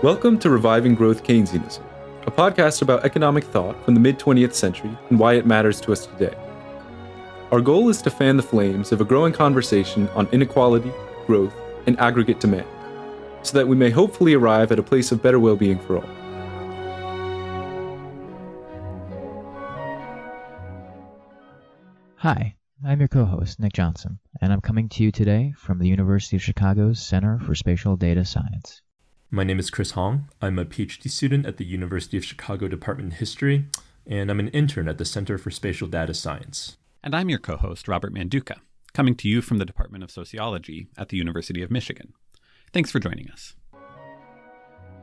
Welcome to Reviving Growth Keynesianism, a podcast about economic thought from the mid 20th century and why it matters to us today. Our goal is to fan the flames of a growing conversation on inequality, growth, and aggregate demand, so that we may hopefully arrive at a place of better well being for all. Hi, I'm your co host, Nick Johnson, and I'm coming to you today from the University of Chicago's Center for Spatial Data Science. My name is Chris Hong. I'm a PhD student at the University of Chicago Department of History, and I'm an intern at the Center for Spatial Data Science. And I'm your co host, Robert Manduca, coming to you from the Department of Sociology at the University of Michigan. Thanks for joining us.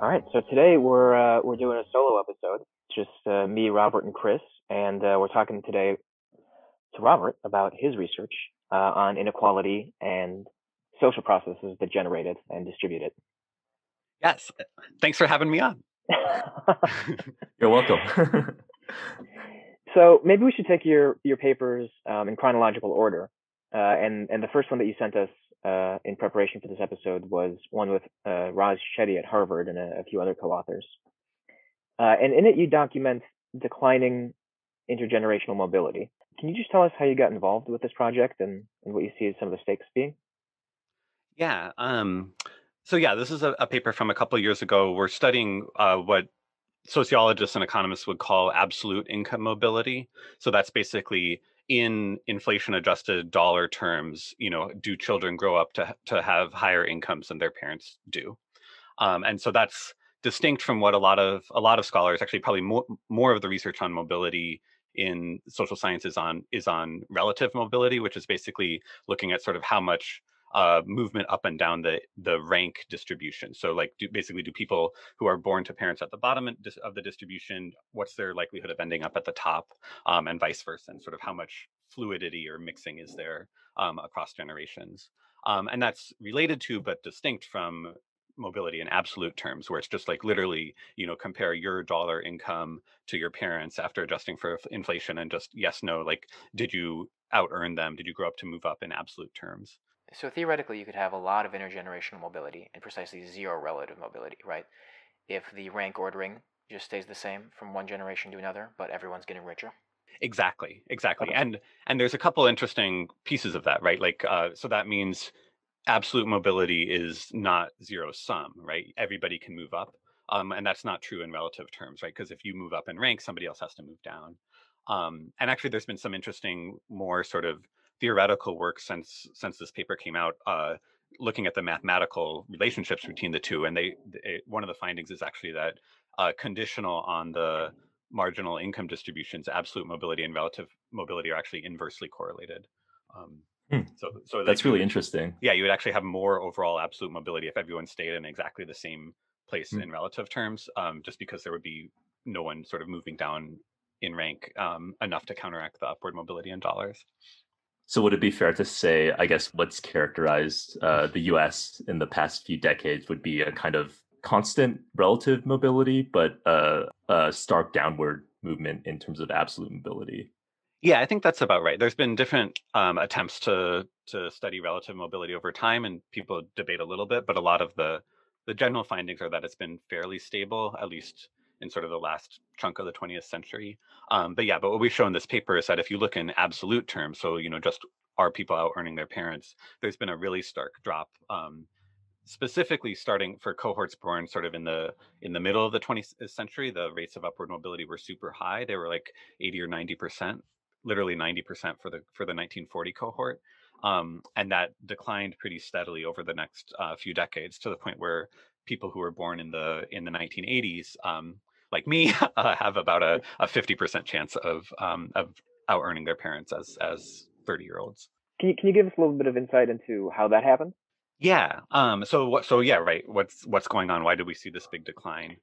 All right, so today we're uh, we're doing a solo episode, just uh, me, Robert, and Chris, and uh, we're talking today to Robert about his research uh, on inequality and social processes that generate it and distribute it. Yes. Thanks for having me on. You're welcome. so maybe we should take your your papers um, in chronological order. Uh, and and the first one that you sent us uh, in preparation for this episode was one with uh, Raj Chetty at Harvard and a, a few other co-authors. Uh, and in it, you document declining intergenerational mobility. Can you just tell us how you got involved with this project and, and what you see as some of the stakes being? Yeah. Um, so yeah, this is a, a paper from a couple years ago. We're studying uh, what sociologists and economists would call absolute income mobility. So that's basically in inflation adjusted dollar terms, you know, do children grow up to to have higher incomes than their parents do? Um, and so that's distinct from what a lot of a lot of scholars actually probably more more of the research on mobility in social sciences on is on relative mobility, which is basically looking at sort of how much uh, movement up and down the the rank distribution. So like do, basically do people who are born to parents at the bottom of the distribution, what's their likelihood of ending up at the top um, and vice versa and sort of how much fluidity or mixing is there um, across generations. Um, and that's related to but distinct from mobility in absolute terms where it's just like literally you know compare your dollar income to your parents after adjusting for inflation and just yes no like did you out earn them did you grow up to move up in absolute terms so theoretically, you could have a lot of intergenerational mobility and precisely zero relative mobility, right? If the rank ordering just stays the same from one generation to another, but everyone's getting richer. Exactly, exactly. And and there's a couple interesting pieces of that, right? Like uh, so that means absolute mobility is not zero sum, right? Everybody can move up. Um, and that's not true in relative terms, right? Because if you move up in rank, somebody else has to move down. Um, and actually, there's been some interesting, more sort of theoretical work since since this paper came out, uh, looking at the mathematical relationships between the two. And they, they one of the findings is actually that uh, conditional on the marginal income distributions, absolute mobility and relative mobility are actually inversely correlated. Um, hmm. So, so that's really interesting. Yeah, you would actually have more overall absolute mobility if everyone stayed in exactly the same place hmm. in relative terms, um, just because there would be no one sort of moving down in rank um, enough to counteract the upward mobility in dollars. So would it be fair to say, I guess, what's characterized uh, the U.S. in the past few decades would be a kind of constant relative mobility, but uh, a stark downward movement in terms of absolute mobility? Yeah, I think that's about right. There's been different um, attempts to to study relative mobility over time, and people debate a little bit, but a lot of the the general findings are that it's been fairly stable, at least in sort of the last chunk of the 20th century. Um, but yeah, but what we show in this paper is that if you look in absolute terms, so you know, just are people out earning their parents, there's been a really stark drop. Um, specifically starting for cohorts born sort of in the in the middle of the 20th century the rates of upward mobility were super high they were like 80 or 90 percent literally 90 percent for the for the 1940 cohort um, and that declined pretty steadily over the next uh, few decades to the point where people who were born in the in the 1980s, um, like me, uh, have about a, a 50% chance of um, of out earning their parents as as 30 year olds. Can you can you give us a little bit of insight into how that happened? Yeah. Um. So what? So yeah. Right. What's what's going on? Why do we see this big decline?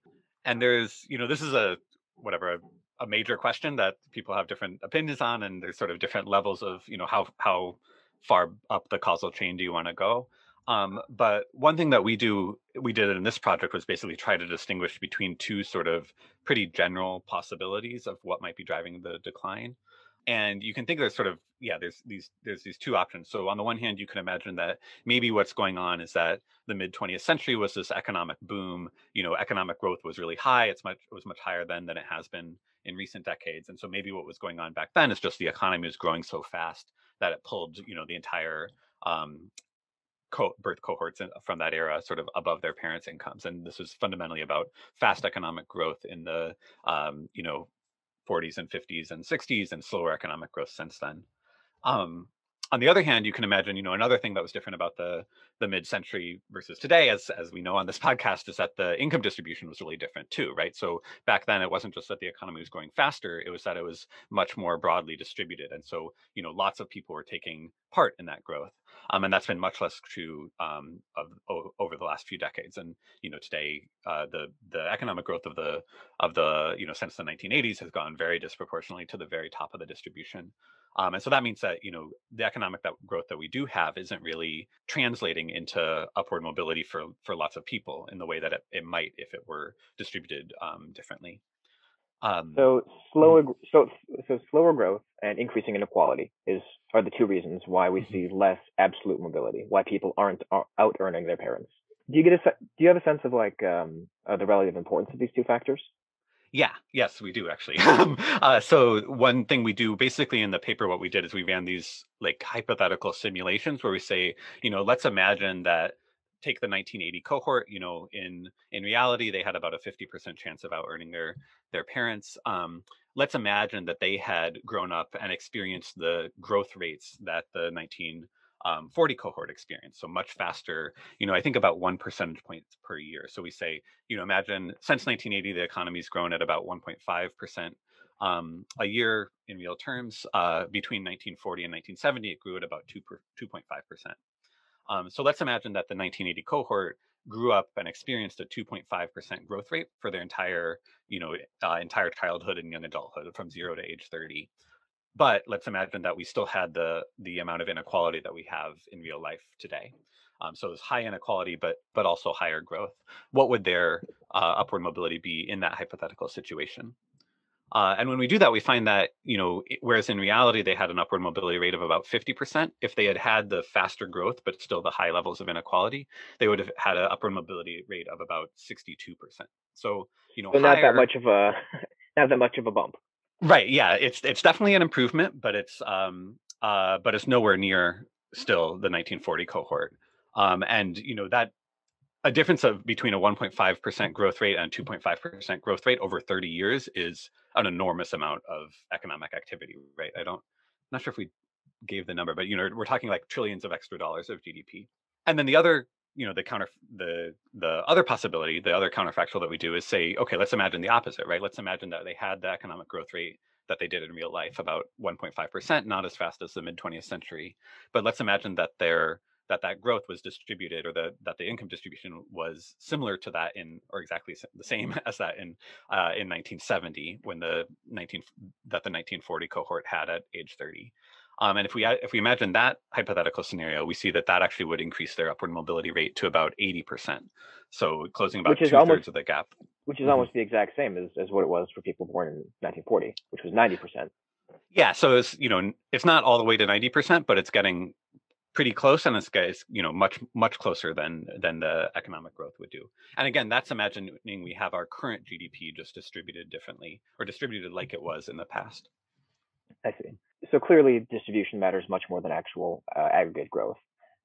And there's you know this is a whatever a, a major question that people have different opinions on, and there's sort of different levels of you know how how far up the causal chain do you want to go? Um, but one thing that we do, we did in this project was basically try to distinguish between two sort of pretty general possibilities of what might be driving the decline. and you can think there's sort of yeah there's these there's these two options. So on the one hand you can imagine that maybe what's going on is that the mid 20th century was this economic boom. You know economic growth was really high. It's much it was much higher then than it has been in recent decades. And so maybe what was going on back then is just the economy was growing so fast that it pulled you know the entire um, co- birth cohorts in, from that era sort of above their parents' incomes, and this was fundamentally about fast economic growth in the um, you know 40s and 50s and 60s, and slower economic growth since then. Um, on the other hand, you can imagine, you know, another thing that was different about the the mid-century versus today, as as we know on this podcast, is that the income distribution was really different too, right? So back then, it wasn't just that the economy was growing faster; it was that it was much more broadly distributed, and so you know, lots of people were taking part in that growth, um, and that's been much less true um, of, o- over the last few decades. And you know, today, uh, the the economic growth of the of the you know since the 1980s has gone very disproportionately to the very top of the distribution. Um, and so that means that you know the economic that growth that we do have isn't really translating into upward mobility for for lots of people in the way that it, it might if it were distributed um, differently. Um, so slower, so so slower growth and increasing inequality is are the two reasons why we mm-hmm. see less absolute mobility, why people aren't out earning their parents. Do you get a do you have a sense of like um, uh, the relative importance of these two factors? Yeah, yes, we do actually. Um, uh, so one thing we do basically in the paper, what we did is we ran these like hypothetical simulations where we say, you know, let's imagine that take the 1980 cohort, you know, in in reality they had about a 50% chance of out earning their their parents. Um, let's imagine that they had grown up and experienced the growth rates that the 19 um, 40 cohort experience. So much faster, you know, I think about one percentage point per year. So we say, you know, imagine since 1980, the economy's grown at about 1.5% um, a year in real terms. Uh, between 1940 and 1970, it grew at about 2 2.5%. Um, so let's imagine that the 1980 cohort grew up and experienced a 2.5% growth rate for their entire, you know, uh, entire childhood and young adulthood from zero to age 30 but let's imagine that we still had the the amount of inequality that we have in real life today. Um, so it's high inequality, but but also higher growth. What would their uh, upward mobility be in that hypothetical situation? Uh, and when we do that, we find that you know, whereas in reality they had an upward mobility rate of about 50%, if they had had the faster growth but still the high levels of inequality, they would have had an upward mobility rate of about 62%. So you know, so not that much of a not that much of a bump. Right. Yeah. It's it's definitely an improvement, but it's um uh but it's nowhere near still the 1940 cohort. Um and you know that a difference of between a 1.5% growth rate and 2.5% growth rate over 30 years is an enormous amount of economic activity, right? I don't I'm not sure if we gave the number, but you know, we're talking like trillions of extra dollars of GDP. And then the other you know the counter the the other possibility the other counterfactual that we do is say okay let's imagine the opposite right let's imagine that they had the economic growth rate that they did in real life about 1.5% not as fast as the mid 20th century but let's imagine that their that that growth was distributed or the, that the income distribution was similar to that in or exactly the same as that in uh, in 1970 when the 19 that the 1940 cohort had at age 30 um, and if we if we imagine that hypothetical scenario, we see that that actually would increase their upward mobility rate to about 80%. So closing about two thirds of the gap. Which is mm-hmm. almost the exact same as, as what it was for people born in 1940, which was 90%. Yeah, so it's you know it's not all the way to 90%, but it's getting pretty close, and it's, it's you know much much closer than than the economic growth would do. And again, that's imagining we have our current GDP just distributed differently or distributed like it was in the past. I see so clearly distribution matters much more than actual uh, aggregate growth.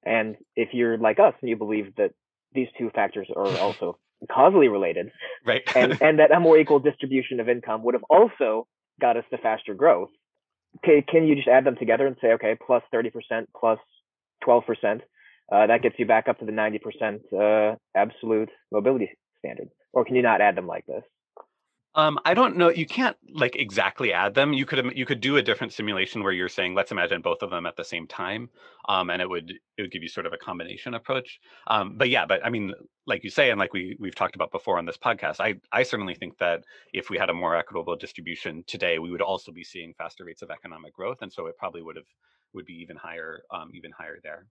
And if you're like us and you believe that these two factors are also causally related, right, and, and that a more equal distribution of income would have also got us to faster growth, can, can you just add them together and say, okay, plus 30% plus 12%, uh, that gets you back up to the 90% uh, absolute mobility standard? Or can you not add them like this? Um, I don't know. You can't like exactly add them. You could you could do a different simulation where you're saying, let's imagine both of them at the same time, um, and it would it would give you sort of a combination approach. Um, but yeah, but I mean, like you say, and like we we've talked about before on this podcast, I I certainly think that if we had a more equitable distribution today, we would also be seeing faster rates of economic growth, and so it probably would have would be even higher, um, even higher there.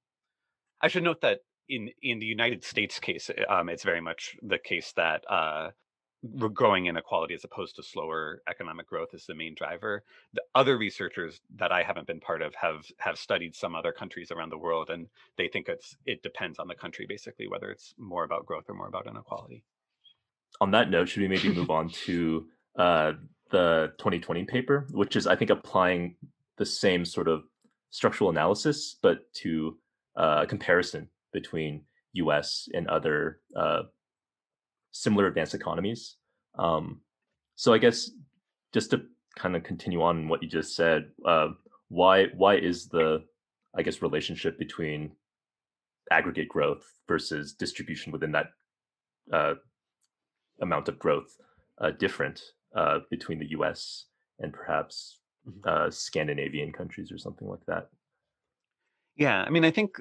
I should note that in in the United States case, um, it's very much the case that uh, growing inequality as opposed to slower economic growth is the main driver. The other researchers that I haven't been part of have have studied some other countries around the world, and they think it's it depends on the country basically whether it's more about growth or more about inequality. On that note, should we maybe move on to uh, the 2020 paper, which is I think applying the same sort of structural analysis, but to uh, comparison between U.S. and other uh, similar advanced economies. Um, so I guess just to kind of continue on what you just said, uh, why why is the I guess relationship between aggregate growth versus distribution within that uh, amount of growth uh, different uh, between the U.S. and perhaps. Uh, Scandinavian countries or something like that? Yeah, I mean, I think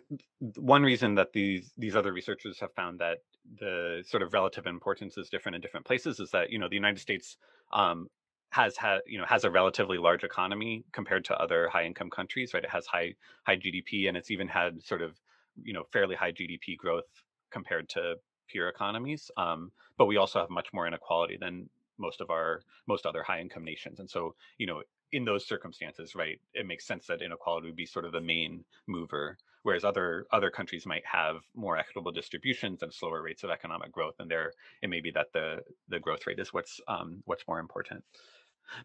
one reason that these these other researchers have found that the sort of relative importance is different in different places is that you know the United States um, has had you know has a relatively large economy compared to other high income countries, right? It has high high GDP and it's even had sort of you know fairly high GDP growth compared to peer economies. Um, but we also have much more inequality than most of our most other high income nations, and so you know in those circumstances, right, it makes sense that inequality would be sort of the main mover, whereas other other countries might have more equitable distributions and slower rates of economic growth, and there it may be that the the growth rate is what's um, what's more important.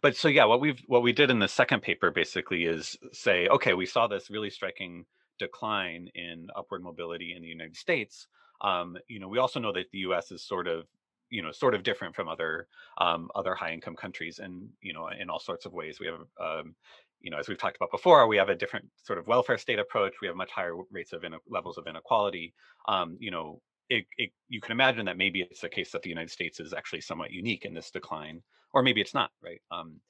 But so yeah, what we've what we did in the second paper basically is say, okay, we saw this really striking decline in upward mobility in the United States. Um, you know, we also know that the U.S. is sort of you know sort of different from other um, other high income countries and you know in all sorts of ways. We have um, you know as we've talked about before we have a different sort of welfare state approach. We have much higher rates of in- levels of inequality. Um, you know it, it, you can imagine that maybe it's the case that the united states is actually somewhat unique in this decline or maybe it's not right? Um,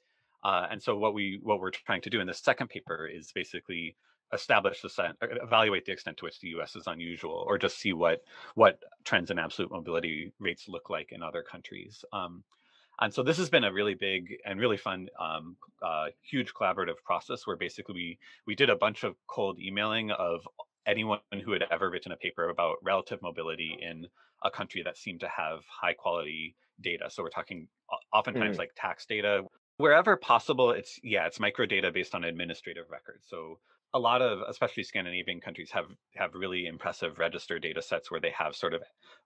uh, and so what we what we're trying to do in this second paper is basically establish the set, uh, evaluate the extent to which the U.S. is unusual, or just see what what trends in absolute mobility rates look like in other countries. Um, and so this has been a really big and really fun, um, uh, huge collaborative process where basically we we did a bunch of cold emailing of anyone who had ever written a paper about relative mobility in a country that seemed to have high quality data. So we're talking oftentimes mm. like tax data. Wherever possible, it's yeah, it's microdata based on administrative records. So a lot of especially scandinavian countries have have really impressive register data sets where they have sort of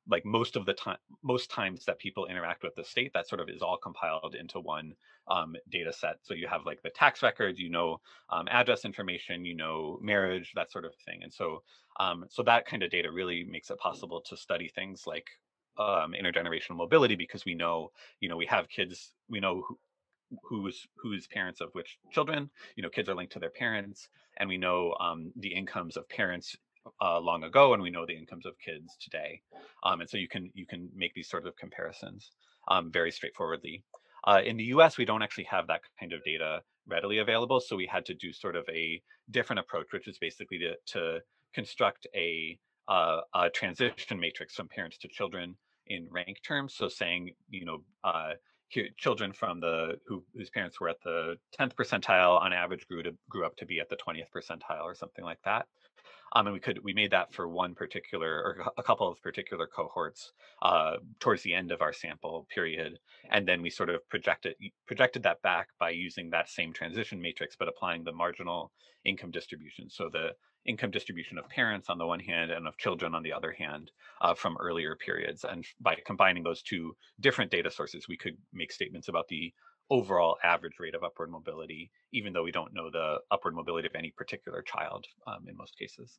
like most of the time most times that people interact with the state that sort of is all compiled into one um, data set. So you have like the tax records you know um, address information you know marriage that sort of thing. And so um, so that kind of data really makes it possible to study things like um, intergenerational mobility because we know you know we have kids we know who's who's parents of which children you know kids are linked to their parents and we know um, the incomes of parents uh, long ago and we know the incomes of kids today. Um, and so you can you can make these sort of comparisons um, very straightforwardly. Uh, in the us we don't actually have that kind of data readily available so we had to do sort of a different approach which is basically to, to construct a, uh, a transition matrix from parents to children in rank terms. So saying you know uh, children from the who, whose parents were at the 10th percentile on average grew to grew up to be at the 20th percentile or something like that um, and we could we made that for one particular or a couple of particular cohorts uh, towards the end of our sample period and then we sort of projected projected that back by using that same transition matrix but applying the marginal income distribution so the income distribution of parents on the one hand and of children on the other hand uh, from earlier periods. And by combining those two different data sources, we could make statements about the overall average rate of upward mobility, even though we don't know the upward mobility of any particular child um, in most cases.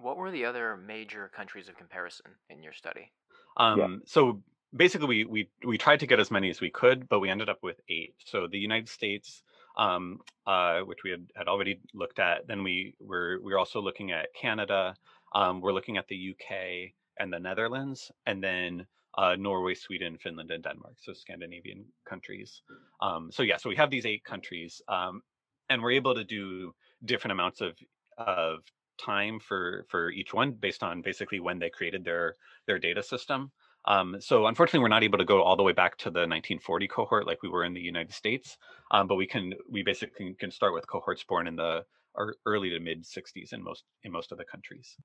What were the other major countries of comparison in your study? Um, yeah. So basically, we, we we tried to get as many as we could, but we ended up with eight. So the United States, um, uh, which we had, had already looked at. Then we were we were also looking at Canada. Um, we're looking at the UK and the Netherlands, and then uh, Norway, Sweden, Finland, and Denmark. So Scandinavian countries. Um, so yeah, so we have these eight countries, um, and we're able to do different amounts of of time for for each one based on basically when they created their their data system. Um, so unfortunately, we're not able to go all the way back to the 1940 cohort like we were in the United States, um, but we can we basically can start with cohorts born in the early to mid 60s in most in most of the countries.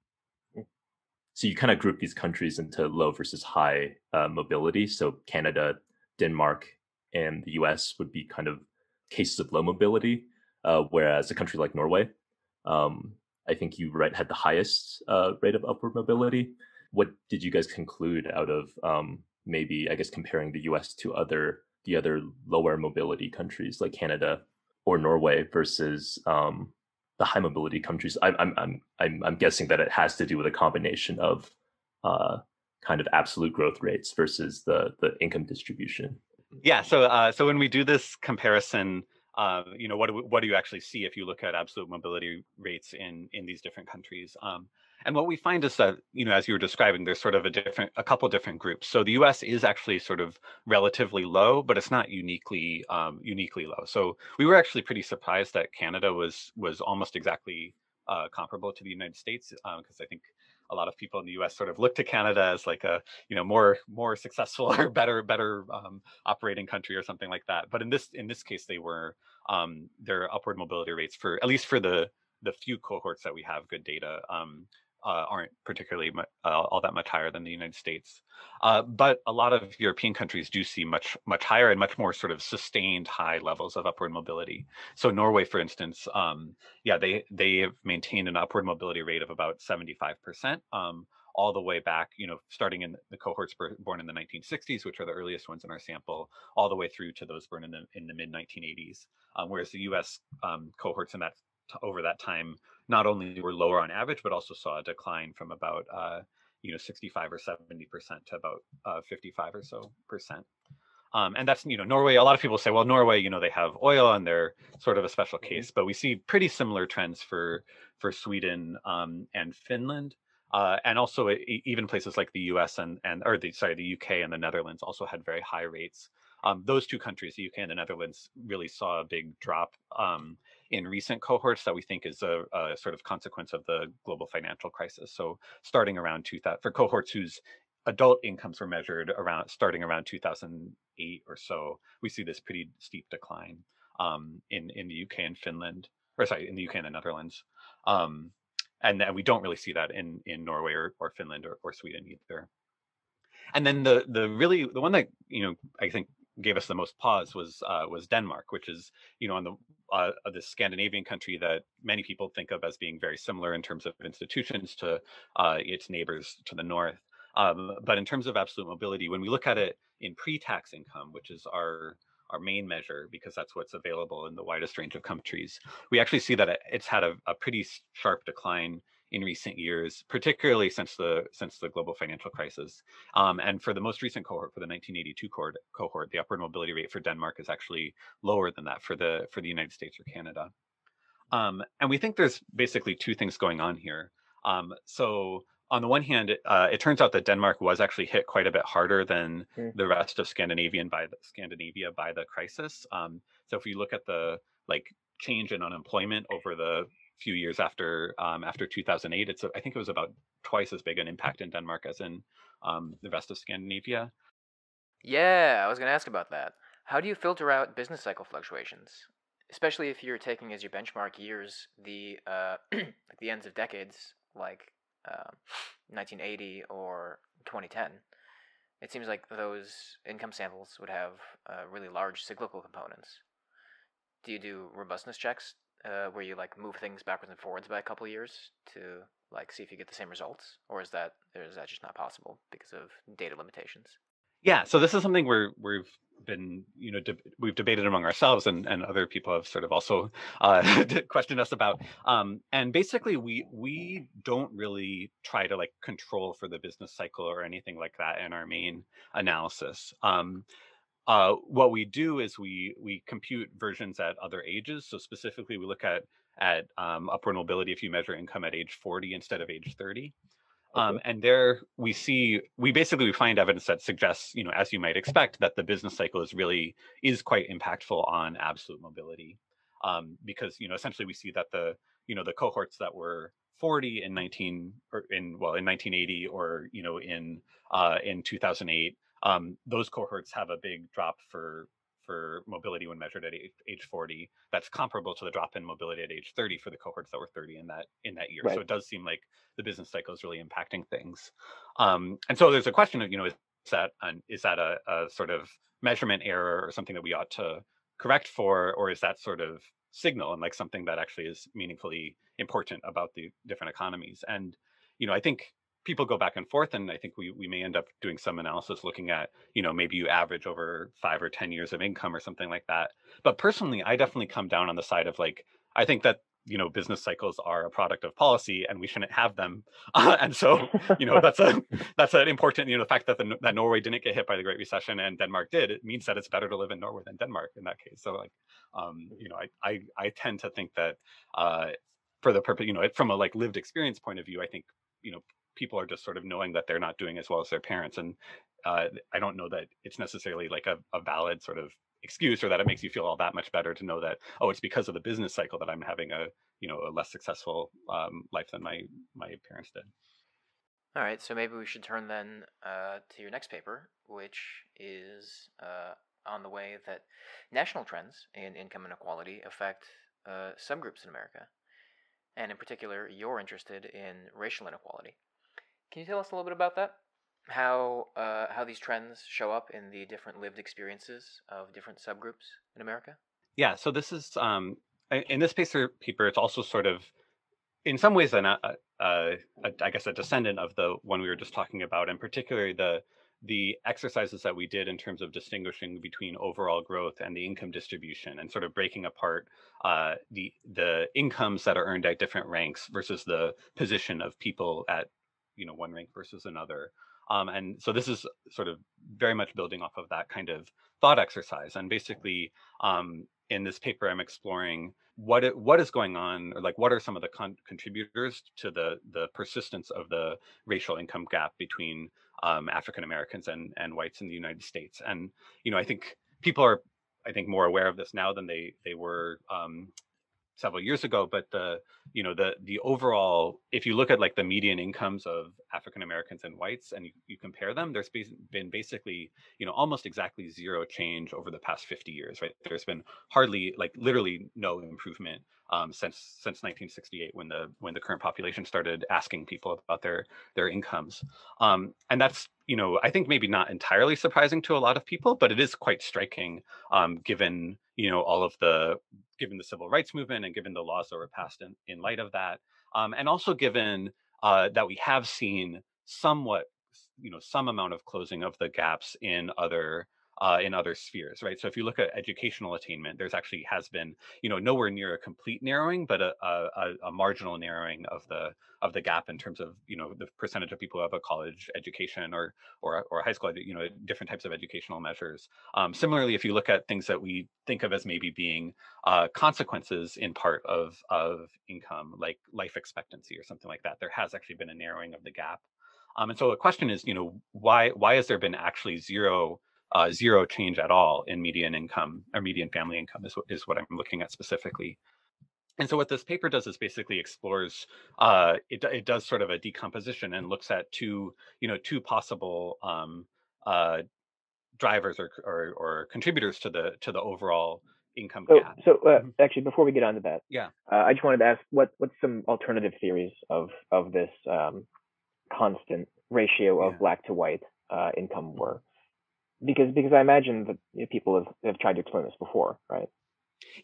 So you kind of group these countries into low versus high uh, mobility. So Canada Denmark and the US would be kind of cases of low mobility, uh, whereas a country like Norway, um, I think you right had the highest uh, rate of upward mobility. What did you guys conclude out of um, maybe I guess comparing the U.S. to other the other lower mobility countries like Canada or Norway versus um, the high mobility countries? I'm I'm I'm I'm guessing that it has to do with a combination of uh, kind of absolute growth rates versus the the income distribution. Yeah. So uh, so when we do this comparison uh, you know, what do, what do you actually see if you look at absolute mobility rates in in these different countries? Um, and what we find is that, you know, as you were describing, there's sort of a different, a couple different groups. So the U.S. is actually sort of relatively low, but it's not uniquely um, uniquely low. So we were actually pretty surprised that Canada was was almost exactly uh, comparable to the United States because uh, I think a lot of people in the U.S. sort of look to Canada as like a you know more more successful or better better um, operating country or something like that. But in this in this case, they were um, their upward mobility rates for at least for the the few cohorts that we have good data um, uh, aren't particularly uh, all that much higher than the United States. Uh, but a lot of European countries do see much much higher and much more sort of sustained high levels of upward mobility. So Norway, for instance, um, yeah, they they have maintained an upward mobility rate of about 75 percent. Um, all the way back, you know, starting in the cohorts born in the 1960s, which are the earliest ones in our sample, all the way through to those born in the in the mid 1980s. Um, whereas the U.S. Um, cohorts in that over that time not only were lower on average, but also saw a decline from about uh, you know 65 or 70 percent to about uh, 55 or so percent. Um, and that's you know Norway. A lot of people say, well, Norway, you know, they have oil and they're sort of a special mm-hmm. case, but we see pretty similar trends for for Sweden um, and Finland. Uh, and also even places like the U.S. and and or the sorry the U.K. and the Netherlands also had very high rates. Um, those two countries, the UK and the Netherlands, really saw a big drop um, in recent cohorts that we think is a, a, sort of consequence of the global financial crisis. So starting around 2000 for cohorts whose adult incomes were measured around starting around 2008 or so, we see this pretty steep decline um, in in the UK and Finland, or sorry, in the UK and the Netherlands. Um, and we don't really see that in in Norway or, or Finland or, or Sweden either. And then the the really the one that you know I think gave us the most pause was uh, was Denmark, which is you know on the uh, the Scandinavian country that many people think of as being very similar in terms of institutions to uh, its neighbors to the north. Um, but in terms of absolute mobility, when we look at it in pre-tax income, which is our our main measure because that's what's available in the widest range of countries, we actually see that it's had a, a pretty sharp decline in recent years, particularly since the since the global financial crisis. Um, and for the most recent cohort, for the 1982 cohort, cohort, the upward mobility rate for Denmark is actually lower than that for the for the United States or Canada. Um, and we think there's basically two things going on here. Um, so on the one hand, uh, it turns out that Denmark was actually hit quite a bit harder than mm. the rest of Scandinavian by the, Scandinavia by the crisis. Um, so if you look at the like change in unemployment over the few years after um, after 2008. It's I think it was about twice as big an impact in Denmark as in um, the rest of Scandinavia. Yeah, I was going to ask about that. How do you filter out business cycle fluctuations, especially if you're taking as your benchmark years the uh, the ends of decades, like uh, 1980 or 2010? It seems like those income samples would have uh, really large cyclical components. Do you do robustness checks uh, where you like move things backwards and forwards by a couple years to like see if you get the same results, or is that or is that just not possible because of data limitations? Yeah, so this is something where we've been, you know, de- we've debated among ourselves, and, and other people have sort of also uh, questioned us about. Um, and basically, we we don't really try to like control for the business cycle or anything like that in our main analysis. Um, uh, what we do is we we compute versions at other ages. So specifically, we look at at um, upward mobility if you measure income at age 40 instead of age 30. Okay. Um, and there we see we basically we find evidence that suggests you know as you might expect that the business cycle is really is quite impactful on absolute mobility um, because you know essentially we see that the you know the cohorts that were 40 in 19 or in well in 1980 or you know in uh, in 2008 um, those cohorts have a big drop for for mobility when measured at age 40 that's comparable to the drop in mobility at age 30 for the cohorts that were 30 in that in that year right. so it does seem like the business cycle is really impacting things um, and so there's a question of you know is that an, is that a, a sort of measurement error or something that we ought to correct for, or is that sort of signal and like something that actually is meaningfully important about the different economies? And you know, I think people go back and forth and i think we, we may end up doing some analysis looking at you know maybe you average over five or ten years of income or something like that. But personally i definitely come down on the side of like i think that you know business cycles are a product of policy and we shouldn't have them. Uh, and so you know that's a that's an important you know the fact that the, that norway didn't get hit by the great recession and denmark did it means that it's better to live in norway than denmark in that case. So like um you know i i, I tend to think that uh for the purpose you know from a like lived experience point of view i think you know people are just sort of knowing that they're not doing as well as their parents and uh, i don't know that it's necessarily like a, a valid sort of excuse or that it makes you feel all that much better to know that oh it's because of the business cycle that i'm having a you know a less successful um, life than my my parents did. All right so maybe we should turn then uh, to your next paper which is uh, on the way that national trends in income inequality affect uh, subgroups in america and in particular you're interested in racial inequality can you tell us a little bit about that? How uh, how these trends show up in the different lived experiences of different subgroups in America? Yeah, so this is um, in this paper. Paper, it's also sort of, in some ways, an, uh, uh, I guess a descendant of the one we were just talking about, and particularly the the exercises that we did in terms of distinguishing between overall growth and the income distribution and sort of breaking apart uh, the the incomes that are earned at different ranks versus the position of people at you know one rank versus another. Um, and so this is sort of very much building off of that kind of thought exercise. And basically um, in this paper i'm exploring what it, what is going on or like what are some of the con- contributors to the the persistence of the racial income gap between um, african americans and and whites in the united states. And you know i think people are i think more aware of this now than they they were um, several years ago but the you know the the overall if you look at like the median incomes of african americans and whites and you, you compare them there's been basically you know almost exactly zero change over the past 50 years right? There's been hardly like literally no improvement um, since since 1968 when the when the current population started asking people about their their incomes. Um, and that's you know i think maybe not entirely surprising to a lot of people but it is quite striking um, given you know all of the given the civil rights movement and given the laws that were passed in, in light of that um, and also given uh, that we have seen somewhat you know some amount of closing of the gaps in other uh, in other spheres, right? So if you look at educational attainment, there's actually has been, you know, nowhere near a complete narrowing, but a, a, a marginal narrowing of the of the gap in terms of, you know, the percentage of people who have a college education or or or high school, you know, different types of educational measures. Um, similarly, if you look at things that we think of as maybe being uh, consequences in part of of income, like life expectancy or something like that, there has actually been a narrowing of the gap. Um, and so the question is, you know, why why has there been actually zero uh, zero change at all in median income or median family income is, is what I'm looking at specifically. And so what this paper does is basically explores uh, it, it does sort of a decomposition and looks at two you know two possible um, uh, drivers or, or, or contributors to the to the overall income so, gap. So uh, mm-hmm. actually, before we get on to that, yeah, uh, I just wanted to ask what what's some alternative theories of of this um, constant ratio of yeah. black to white uh, income were because because I imagine that you know, people have, have tried to explain this before, right?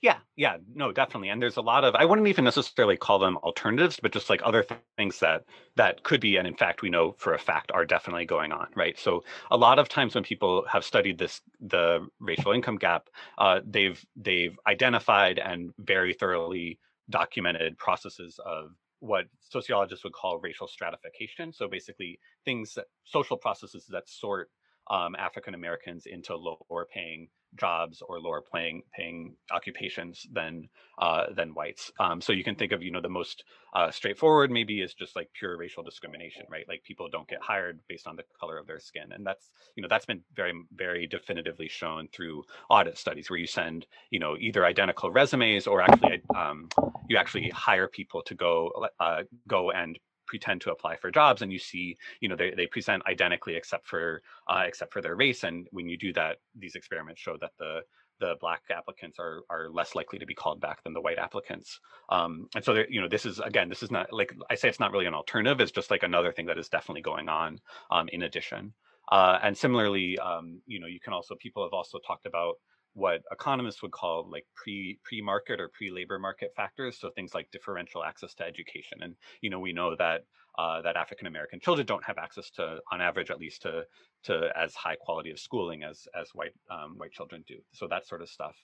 Yeah, yeah, no, definitely. And there's a lot of I wouldn't even necessarily call them alternatives, but just like other th- things that that could be, and in fact, we know for a fact are definitely going on, right? So a lot of times when people have studied this, the racial income gap, uh, they've they've identified and very thoroughly documented processes of what sociologists would call racial stratification. So basically, things that social processes that sort um, African Americans into lower paying jobs or lower paying paying occupations than uh, than whites. Um, so you can think of you know the most uh, straightforward maybe is just like pure racial discrimination, right? Like people don't get hired based on the color of their skin, and that's you know that's been very very definitively shown through audit studies where you send you know either identical resumes or actually um, you actually hire people to go uh, go and pretend to apply for jobs and you see you know they, they present identically except for uh, except for their race and when you do that these experiments show that the the black applicants are are less likely to be called back than the white applicants. Um, and so you know this is again this is not like i say it's not really an alternative it's just like another thing that is definitely going on um, in addition. Uh, and similarly, um, you know, you can also people have also talked about what economists would call like pre pre market or pre labor market factors. So things like differential access to education, and you know, we know that uh, that African American children don't have access to, on average, at least to to as high quality of schooling as as white um, white children do. So that sort of stuff.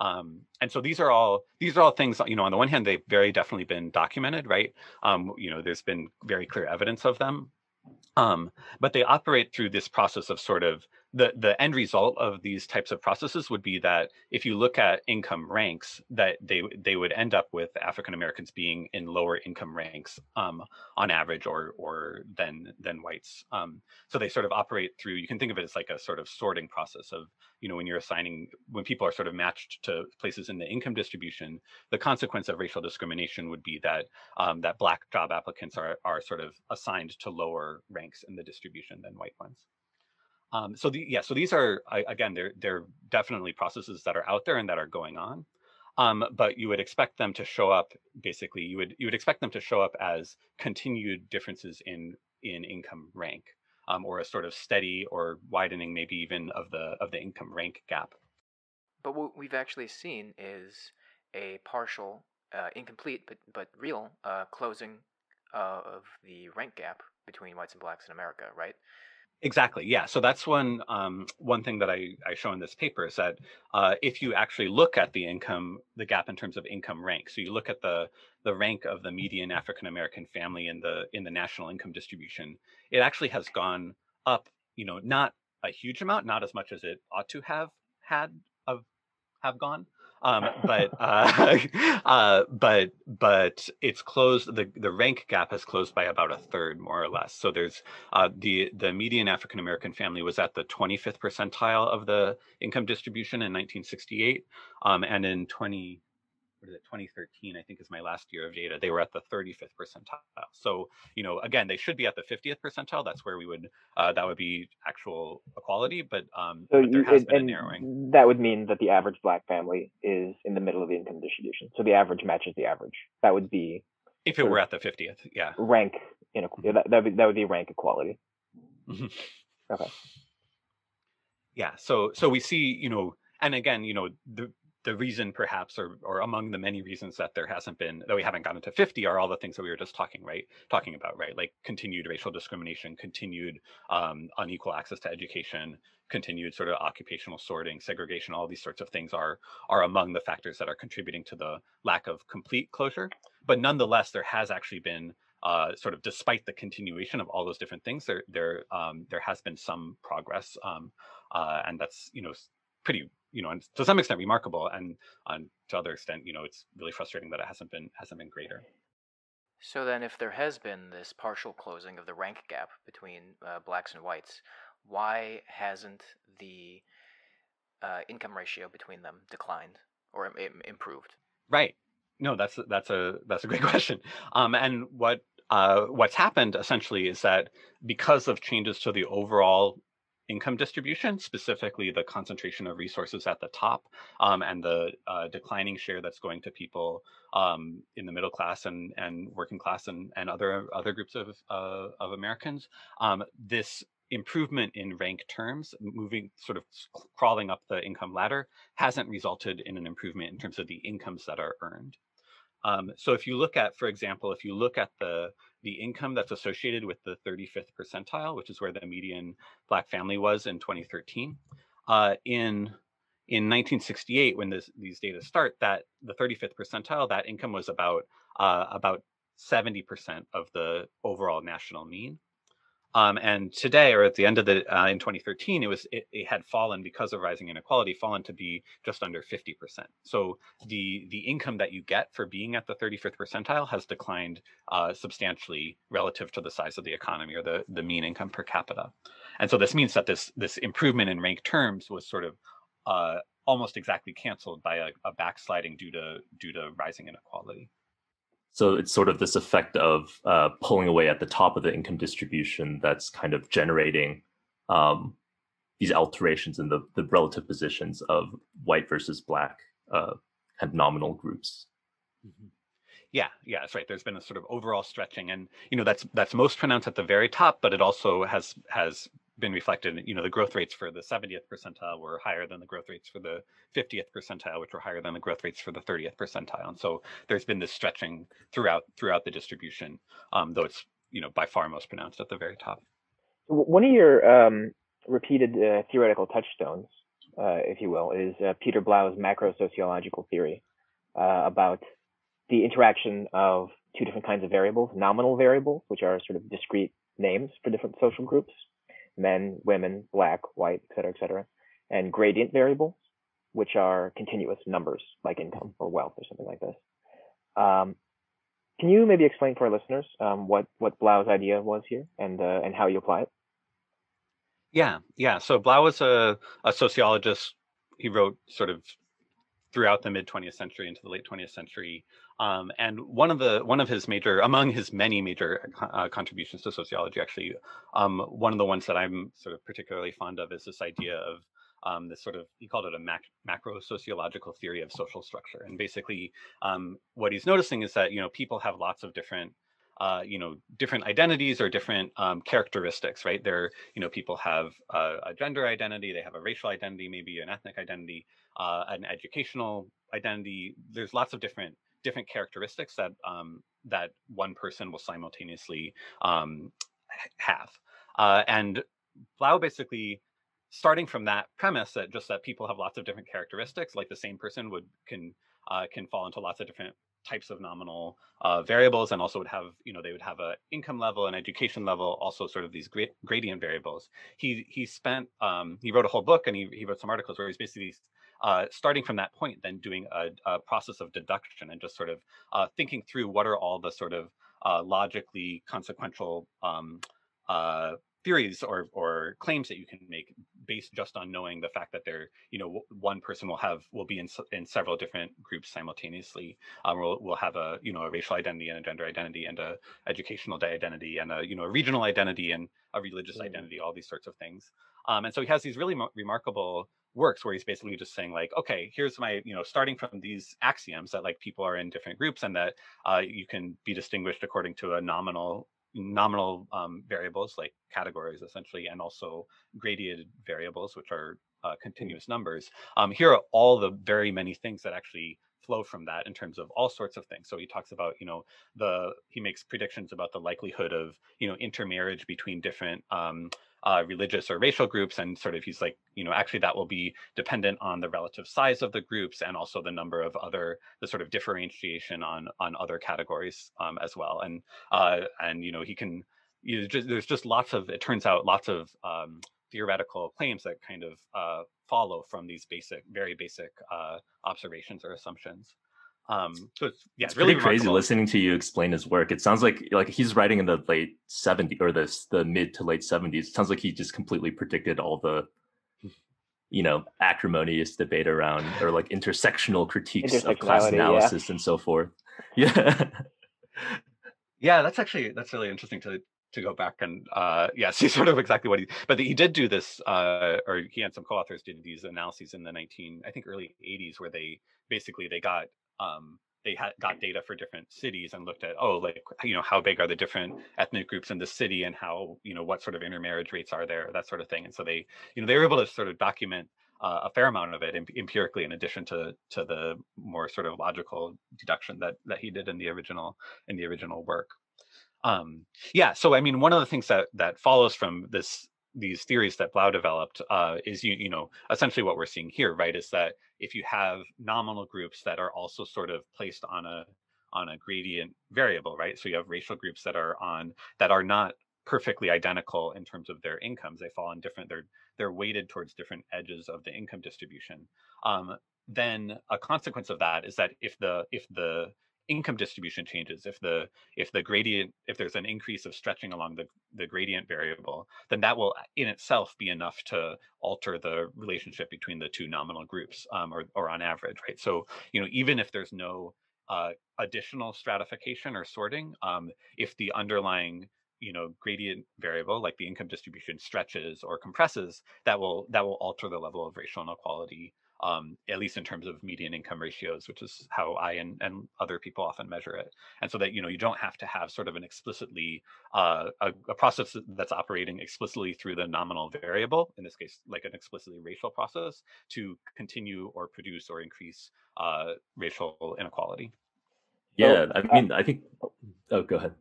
Um, and so these are all these are all things you know on the one hand they've very definitely been documented right um, you know there's been very clear evidence of them um, but they operate through this process of sort of the the end result of these types of processes would be that if you look at income ranks that they they would end up with african americans being in lower income ranks um, on average or or than than whites. Um, so they sort of operate through you can think of it as like a sort of sorting process of you know when you're assigning when people are sort of matched to places in the income distribution the consequence of racial discrimination would be that um, that black job applicants are are sort of assigned to lower ranks in the distribution than white ones um, so the, yeah, so these are again, they're they're definitely processes that are out there and that are going on. Um, but you would expect them to show up basically. You would you would expect them to show up as continued differences in in income rank, um, or a sort of steady or widening, maybe even of the of the income rank gap. But what we've actually seen is a partial, uh, incomplete but but real uh, closing uh, of the rank gap between whites and blacks in America, right? Exactly. Yeah. So that's one um, one thing that I, I show in this paper is that uh, if you actually look at the income, the gap in terms of income rank, so you look at the the rank of the median African American family in the in the national income distribution, it actually has gone up. You know, not a huge amount, not as much as it ought to have had of have gone, um, but uh, uh, but but it's closed. The the rank gap has closed by about a third, more or less. So there's uh, the the median African American family was at the 25th percentile of the income distribution in 1968, um, and in 20 what is it 2013 i think is my last year of data they were at the 35th percentile. So you know again they should be at the 50th percentile that's where we would uh, that would be actual equality but um so but you, and that would mean that the average black family is in the middle of the income distribution. So the average matches the average. That would be if it were at the 50th yeah. rank in a, that, that, would, that would be rank equality. Mm-hmm. okay. Yeah so so we see you know and again you know the the reason perhaps or or among the many reasons that there hasn't been that we haven't gotten to 50 are all the things that we were just talking right talking about right? Like continued racial discrimination continued um, unequal access to education continued sort of occupational sorting segregation all these sorts of things are are among the factors that are contributing to the lack of complete closure. But nonetheless there has actually been uh, sort of despite the continuation of all those different things there there um, there has been some progress um, uh, and that's you know pretty you know, and to some extent remarkable, and on to other extent, you know, it's really frustrating that it hasn't been hasn't been greater. So then, if there has been this partial closing of the rank gap between uh, blacks and whites, why hasn't the uh, income ratio between them declined or Im- improved? Right. No, that's that's a that's a great question. Um, and what uh, what's happened essentially is that because of changes to the overall income distribution, specifically the concentration of resources at the top um, and the uh, declining share that's going to people um, in the middle class and, and working class and, and other other groups of, uh, of Americans. Um, this improvement in rank terms, moving sort of crawling up the income ladder, hasn't resulted in an improvement in terms of the incomes that are earned. Um, so if you look at, for example, if you look at the the income that's associated with the 35th percentile, which is where the median black family was in 2013, uh, in in 1968, when this, these data start, that the 35th percentile, that income was about uh, about 70% of the overall national mean. Um, and today, or at the end of the uh, in 2013, it was it, it, had fallen because of rising inequality, fallen to be just under 50%. So the the income that you get for being at the 35th percentile has declined uh, substantially relative to the size of the economy or the the mean income per capita. And so this means that this this improvement in rank terms was sort of uh, almost exactly canceled by a, a backsliding due to due to rising inequality. So it's sort of this effect of uh, pulling away at the top of the income distribution that's kind of generating um, these alterations in the, the relative positions of white versus black uh, kind of nominal groups. Mm-hmm. Yeah, yeah, that's right. There's been a sort of overall stretching, and you know that's that's most pronounced at the very top, but it also has has been reflected. You know, the growth rates for the 70th percentile were higher than the growth rates for the 50th percentile, which were higher than the growth rates for the 30th percentile. And so there's been this stretching throughout throughout the distribution, um, though it's you know by far most pronounced at the very top. One of your um, repeated uh, theoretical touchstones, uh, if you will, is uh, Peter Blau's macro sociological theory uh, about the interaction of two different kinds of variables, nominal variables, which are sort of discrete names for different social groups, men, women, black, white, et cetera, et cetera, and gradient variables, which are continuous numbers like income or wealth or something like this. Um, can you maybe explain for our listeners um, what what Blau's idea was here and uh, and how you apply it? Yeah, yeah. So Blau was a, a sociologist. He wrote sort of throughout the mid 20th century into the late 20th century. Um, and one of the one of his major among his many major uh, contributions to sociology, actually, um, one of the ones that I'm sort of particularly fond of is this idea of um, this sort of he called it a mac- macro sociological theory of social structure. And basically, um, what he's noticing is that you know people have lots of different uh, you know different identities or different um, characteristics right? There you know people have a, a, gender identity they have a racial identity maybe an ethnic identity uh, an educational identity. There's lots of different different characteristics that um, that one person will simultaneously um, have. Uh, and blau basically starting from that premise that just that people have lots of different characteristics like the same person would can uh, can fall into lots of different types of nominal uh, variables and also would have you know they would have a income level and education level also sort of these gra- gradient variables. He he spent um, he wrote a whole book and he, he wrote some articles where he's basically uh, starting from that point then doing a, a, process of deduction and just sort of uh, thinking through what are all the sort of uh, logically consequential um, uh, theories or or claims that you can make based just on knowing the fact that there you know one person will have will be in in several different groups simultaneously um, we'll, we'll have a you know a racial identity and a gender identity and a educational identity and a you know a regional identity and a religious mm. identity all these sorts of things um, and so he has these really mo- remarkable works where he's basically just saying like okay here's my you know starting from these axioms that like people are in different groups and that uh, you can be distinguished according to a nominal nominal um, variables like categories essentially, and also gradiated variables, which are uh, continuous numbers. Um, here are all the very many things that actually flow from that in terms of all sorts of things. So he talks about, you know, the he makes predictions about the likelihood of, you know, intermarriage between different um, uh, religious or racial groups and sort of he's like you know actually that will be dependent on the relative size of the groups and also the number of other the sort of differentiation on on other categories um, as well. And uh, and you know he can you know, just, there's just lots of it turns out lots of um, theoretical claims that kind of uh, follow from these basic very basic uh, observations or assumptions um, so it's, yeah, it's, really crazy listening to you explain his work. It sounds like like he's writing in the late 70s or the the mid to late 70s. It sounds like he just completely predicted all the you know acrimonious debate around or like intersectional critiques of class analysis yeah. and so forth. Yeah. yeah, that's actually that's really interesting to to go back and uh yeah see sort of exactly what he but he did do this uh or he and some co-authors did these analyses in the 19 i think early 80s where they basically they got um, they had got data for different cities and looked at oh like you know how big are the different ethnic groups in the city and how you know what sort of intermarriage rates are there that sort of thing and so they you know they were able to sort of document uh, a fair amount of it empirically in addition to to the more sort of logical deduction that that he did in the original in the original work um yeah so i mean one of the things that that follows from this these theories that Blau developed uh, is you you know essentially what we're seeing here, right? Is that if you have nominal groups that are also sort of placed on a on a gradient variable, right? So you have racial groups that are on that are not perfectly identical in terms of their incomes. They fall on different. They're they're weighted towards different edges of the income distribution. Um, then a consequence of that is that if the if the income distribution changes if the if the gradient if there's an increase of stretching along the the gradient variable then that will in itself be enough to alter the relationship between the two nominal groups um, or, or on average right? So you know even if there's no uh, additional stratification or sorting um, if the underlying you know gradient variable like the income distribution stretches or compresses that will that will alter the level of racial inequality um, at least in terms of median income ratios, which is how I and, and other people often measure it. And so that you know you don't have to have sort of an explicitly uh, a, a, process that's operating explicitly through the nominal variable, in this case, like an explicitly racial process, to continue or produce or increase uh, racial inequality. Yeah, I mean, I think. Oh, go ahead.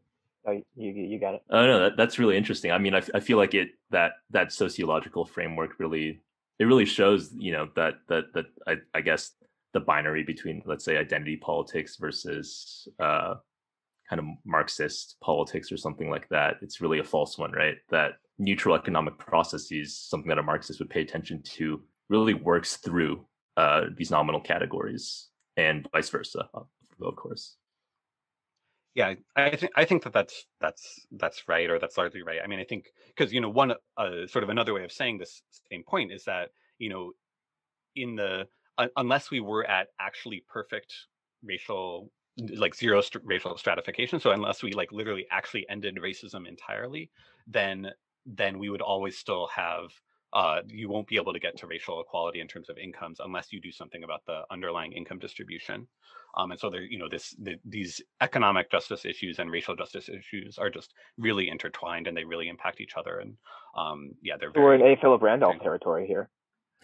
Oh, you you got it. Oh no, that, that's really interesting. I mean, I, I feel like it that that sociological framework really it really shows you know that that that I, I guess the binary between let's say identity politics versus uh, kind of Marxist politics or something like that. It's really a false one, right? That neutral economic processes, something that a Marxist would pay attention to, really works through uh, these nominal categories and vice versa, of course yeah i think i think that that's that's that's right or that's largely right. I mean i think because you know one uh, sort of another way of saying this same point is that you know in the uh, unless we were at actually perfect racial like zero st- racial stratification so unless we like literally actually ended racism entirely then then we would always still have uh, you won't be able to get to racial equality in terms of incomes unless you do something about the underlying income distribution. Um, and so there, you know, this the, these economic justice issues and racial justice issues are just really intertwined, and they really impact each other. And um, yeah, they're. Very, We're in A. Philip Randolph territory here.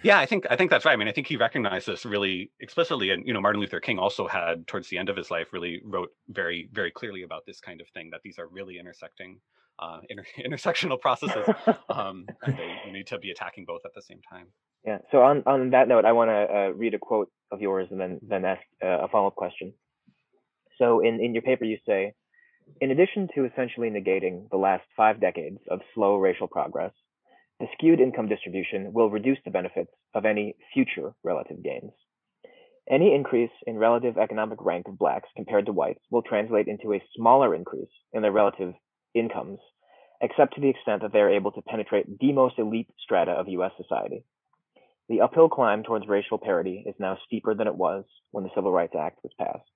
Yeah, I think I think that's right. I mean, I think he recognized this really explicitly, and you know, Martin Luther King also had, towards the end of his life, really wrote very, very clearly about this kind of thing. That these are really intersecting uh, inter- intersectional processes. um, and they, need to be attacking both at the same time. Yeah. So on, on that note, I want to uh, read a quote of yours and then then ask uh, a follow up question. So in in your paper, you say, in addition to essentially negating the last five decades of slow racial progress, the skewed income distribution will reduce the benefits of any future relative gains. Any increase in relative economic rank of blacks compared to whites will translate into a smaller increase in their relative incomes, except to the extent that they are able to penetrate the most elite strata of US society. The uphill climb towards racial parity is now steeper than it was when the Civil Rights Act was passed.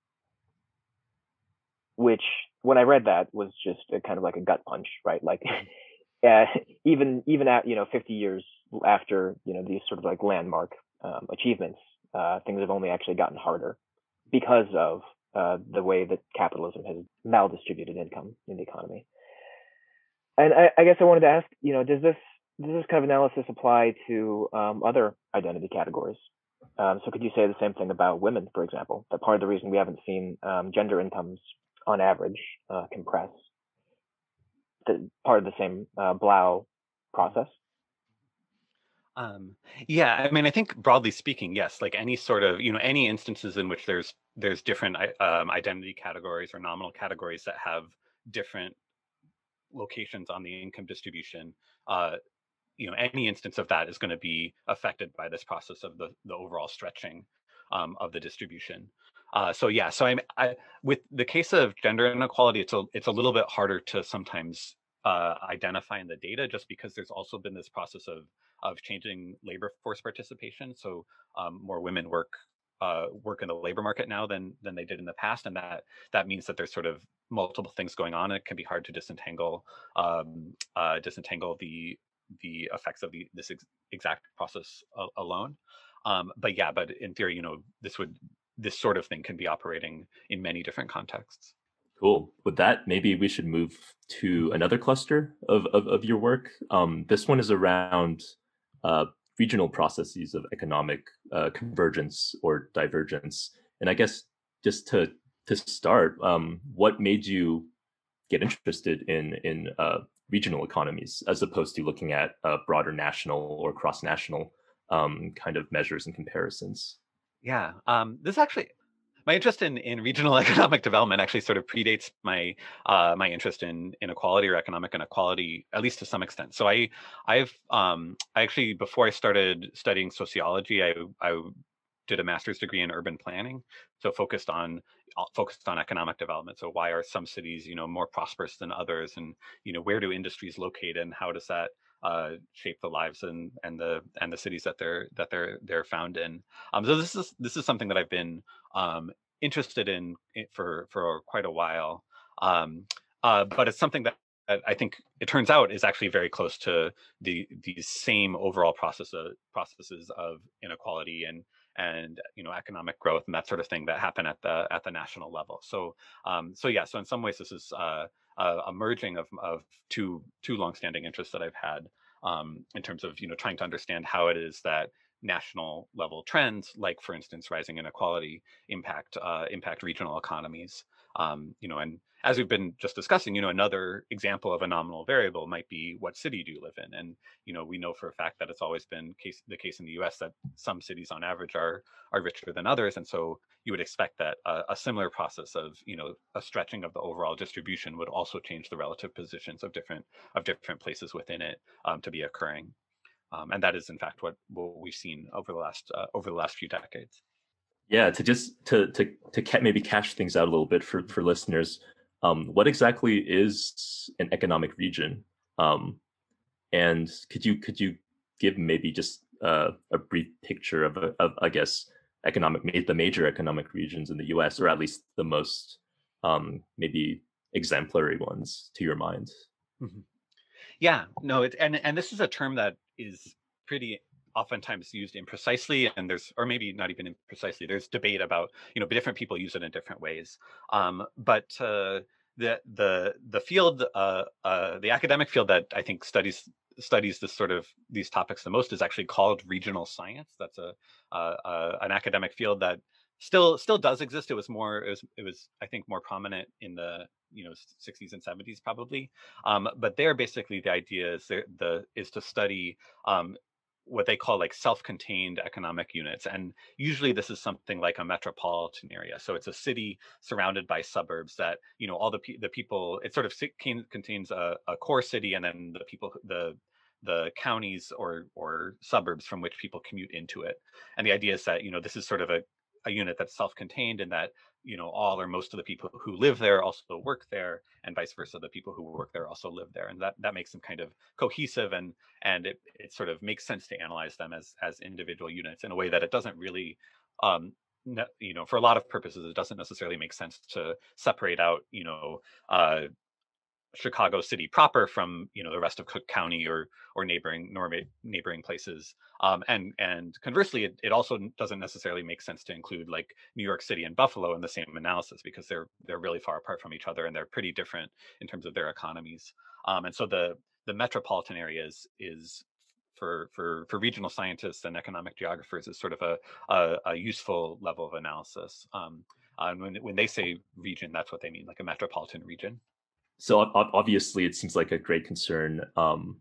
Which, when I read that, was just a, kind of like a gut punch, right? Like, uh, even even at you know 50 years after you know these sort of like landmark um, achievements, uh, things have only actually gotten harder because of uh, the way that capitalism has maldistributed income in the economy and I, I, guess I wanted to ask, you know, does this does this kind of analysis apply to um, other identity categories? Um, so could you say the same thing about women, for example? That part of the reason we haven't seen um, gender incomes on average uh, compress, the, part of the same uh, Blau process. Um, yeah, I mean, I think broadly speaking, yes. Like any sort of, you know, any instances in which there's there's different um, identity categories or nominal categories that have different locations on the income distribution, uh, you know, any instance of that is going to be affected by this process of the, the overall stretching um, of the distribution. Uh, so yeah, so I'm I, with the case of gender inequality, it's a it's a little bit harder to sometimes uh, identify in the data, just because there's also been this process of of changing labor force participation. So um, more women work uh, work in the labor market now than than they did in the past, and that that means that there's sort of multiple things going on. It can be hard to disentangle um, uh, disentangle the the effects of the this ex- exact process a- alone. Um, but yeah, but in theory, you know, this would this sort of thing can be operating in many different contexts. Cool. With that, maybe we should move to another cluster of of, of your work. Um, this one is around uh, regional processes of economic uh, convergence or divergence. And I guess just to to start, um, what made you get interested in in uh, regional economies as opposed to looking at uh, broader national or cross national um, kind of measures and comparisons? Yeah, um, this actually my interest in, in regional economic development actually sort of predates my uh, my interest in inequality or economic inequality, at least to some extent. So I I've um, I actually before I started studying sociology, I I did a master's degree in urban planning, so focused on uh, focused on economic development. So why are some cities you know more prosperous than others, and you know where do industries locate, and how does that uh, shape the lives and and the and the cities that they're that they're they're found in. Um, so this is this is something that I've been um, interested in for for quite a while. Um, uh, but it's something that I think it turns out is actually very close to the these same overall process of, processes of inequality and and you know economic growth and that sort of thing that happen at the at the national level. So um, so yeah, so in some ways this is uh, a merging of of two two longstanding interests that I've had um, in terms of you know trying to understand how it is that national level trends, like for instance rising inequality, impact uh, impact regional economies. Um, you know, and as we've been just discussing, you know, another example of a nominal variable might be what city do you live in, and you know, we know for a fact that it's always been case, the case in the U.S. that some cities on average are are richer than others, and so you would expect that a, a similar process of you know a stretching of the overall distribution would also change the relative positions of different of different places within it um, to be occurring. Um, and that is in fact what, what we've seen over the last uh, over the last few decades. Yeah, to just to to to maybe cash things out a little bit for for listeners, um, what exactly is an economic region? Um, and could you could you give maybe just uh, a brief picture of, of I guess economic the major economic regions in the U.S. or at least the most um, maybe exemplary ones to your mind? Mm-hmm. Yeah, no, it, and and this is a term that is pretty oftentimes used imprecisely and there's or maybe not even imprecisely there's debate about you know different people use it in different ways. Um, but uh, the the the field uh, uh, the academic field that i think studies studies this sort of these topics the most is actually called regional science. That's a an academic field that still still does exist. It was more it was it was i think more prominent in the you know 60s and 70s probably. Um, but there basically the idea is the is to study um, what they call like self-contained economic units and usually this is something like a metropolitan area so it's a city surrounded by suburbs that you know all the the people it sort of contains a, a core city and then the people the the counties or or suburbs from which people commute into it and the idea is that you know this is sort of a, a unit that's self-contained and that you know all or most of the people who live there also work there and vice versa the people who work there also live there and that that makes them kind of cohesive and and it, it sort of makes sense to analyze them as as individual units in a way that it doesn't really um you know for a lot of purposes it doesn't necessarily make sense to separate out you know uh Chicago City proper from you know the rest of Cook County or or neighboring neighboring places. Um, and and conversely, it, it also doesn't necessarily make sense to include like New York City and Buffalo in the same analysis because they're they're really far apart from each other and they're pretty different in terms of their economies. Um, and so the the metropolitan areas is for for for regional scientists and economic geographers is sort of a a, a useful level of analysis. Um, and when when they say region, that's what they mean, like a metropolitan region so obviously it seems like a great concern um,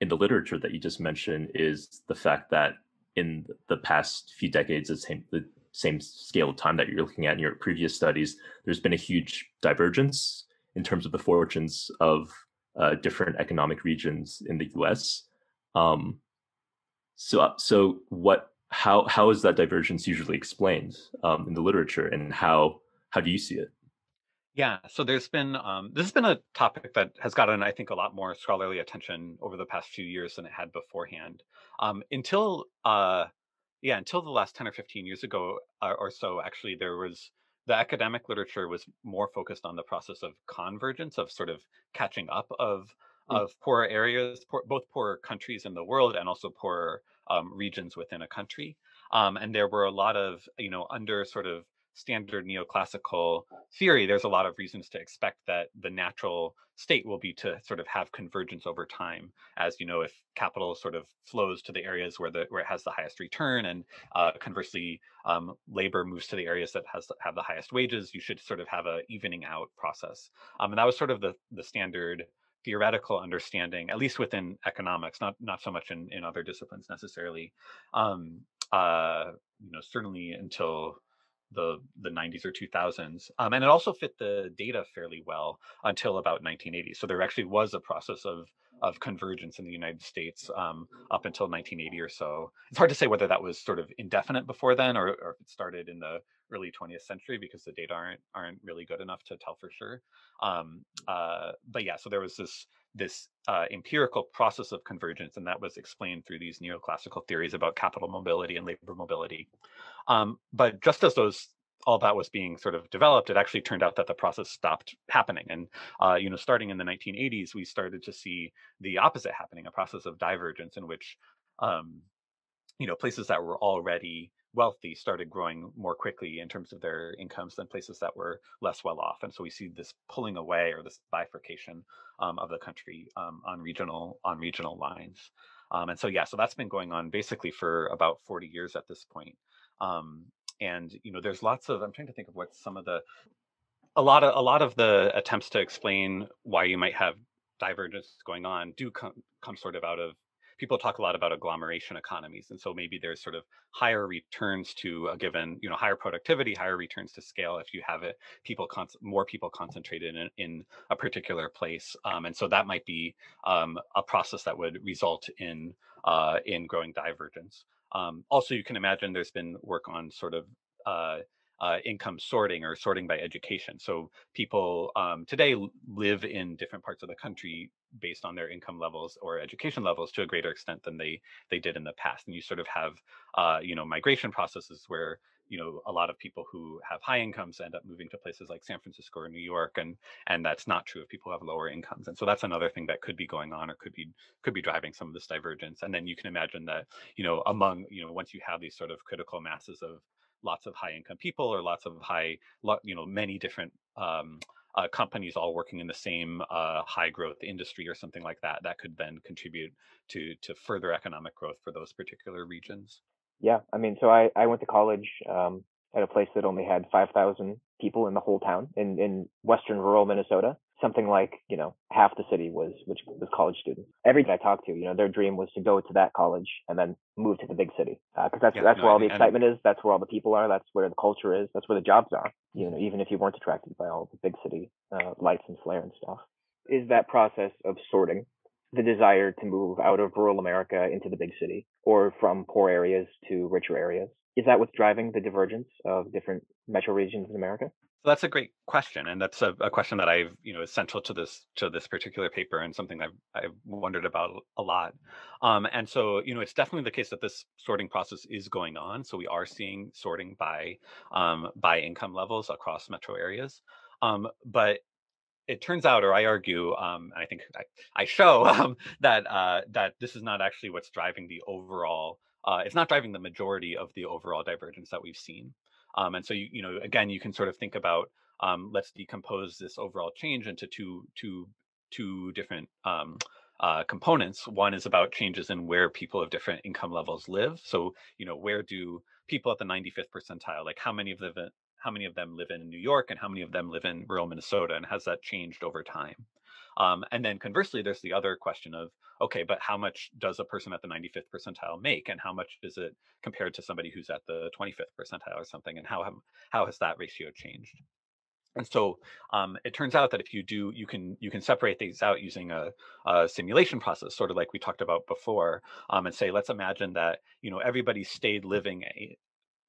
in the literature that you just mentioned is the fact that in the past few decades the same, the same scale of time that you're looking at in your previous studies there's been a huge divergence in terms of the fortunes of uh, different economic regions in the us um, so so what how how is that divergence usually explained um, in the literature and how how do you see it yeah, so there's been um, this has been a topic that has gotten, I think, a lot more scholarly attention over the past few years than it had beforehand. Um, until, uh, yeah, until the last ten or fifteen years ago uh, or so, actually, there was the academic literature was more focused on the process of convergence, of sort of catching up of mm. of poorer areas, poor, both poorer countries in the world and also poorer um, regions within a country. Um, and there were a lot of, you know, under sort of standard neoclassical theory, there's a lot of reasons to expect that the natural state will be to sort of have convergence over time. As you know, if capital sort of flows to the areas where the where it has the highest return, and uh, conversely, um, labor moves to the areas that has have the highest wages, you should sort of have a evening out process. Um, and that was sort of the the standard theoretical understanding, at least within economics, not not so much in in other disciplines necessarily. Um, uh, you know, certainly until the the 90s or 2000s um, and it also fit the data fairly well until about 1980 so there actually was a process of of convergence in the united states um, up until 1980 or so. It's hard to say whether that was sort of indefinite before then or, or if it started in the early 20th century because the data aren't aren't really good enough to tell for sure. Um, uh, but yeah so there was this this uh, empirical process of convergence, and that was explained through these neoclassical theories about capital mobility and labor mobility. Um, but just as those all that was being sort of developed, it actually turned out that the process stopped happening. And uh, you know, starting in the 1980s, we started to see the opposite happening, a process of divergence in which um, you know places that were already wealthy started growing more quickly in terms of their incomes than places that were less well off. And so we see this pulling away or this bifurcation um, of the country um, on regional on regional lines. Um, and so yeah, so that's been going on basically for about 40 years at this point. Um, and you know, there's lots of I'm trying to think of what some of the a lot of a lot of the attempts to explain why you might have divergence going on do come come sort of out of people talk a lot about agglomeration economies and so maybe there's sort of higher returns to a given you know higher productivity higher returns to scale if you have it people con- more people concentrated in, in a particular place um, and so that might be um, a process that would result in uh, in growing divergence um, also you can imagine there's been work on sort of uh, uh, income sorting or sorting by education. So people um, today live in different parts of the country based on their income levels or education levels to a greater extent than they they did in the past. And you sort of have uh, you know migration processes where you know a lot of people who have high incomes end up moving to places like San Francisco or New York, and and that's not true of people who have lower incomes. And so that's another thing that could be going on or could be could be driving some of this divergence. And then you can imagine that you know among you know once you have these sort of critical masses of lots of high income people or lots of high, you know, many different um, uh, companies all working in the same uh, high growth industry or something like that, that could then contribute to to further economic growth for those particular regions. Yeah, I mean, so I I went to college um, at a place that only had five thousand people in the whole town in in western rural Minnesota, something like you know half the city was which was college students. Everybody I talked to, you know, their dream was to go to that college and then move to the big city because uh, that's yeah, that's no, where all the excitement is. That's where all the people are. That's where the culture is. That's where the jobs are. You know, even if you weren't attracted by all the big city uh, lights and flair and stuff. Is that process of sorting the desire to move out of rural America into the big city or from poor areas to richer areas? Is that what's driving the divergence of different metro regions in America? So that's a great question, and that's a, a, question that I've you know is central to this to this particular paper, and something I've I've wondered about a lot. Um, and so you know it's definitely the case that this sorting process is going on. So we are seeing sorting by um, by income levels across metro areas, um, but it turns out, or I argue, um, I think I, I show um, that uh, that this is not actually what's driving the overall. Uh, it's not driving the majority of the overall divergence that we've seen. Um, and so you you know again you can sort of think about um, let's decompose this overall change into two two two different um, uh, components. One is about changes in where people of different income levels live. So you know where do people at the 95th percentile like how many of them how many of them live in New York and how many of them live in rural Minnesota and has that changed over time? Um, and then conversely, there's the other question of, okay, but how much does a person at the 95th percentile make, and how much is it compared to somebody who's at the 25th percentile or something, and how have, how has that ratio changed? And so um, it turns out that if you do, you can you can separate these out using a, a simulation process, sort of like we talked about before, um, and say, let's imagine that you know everybody stayed living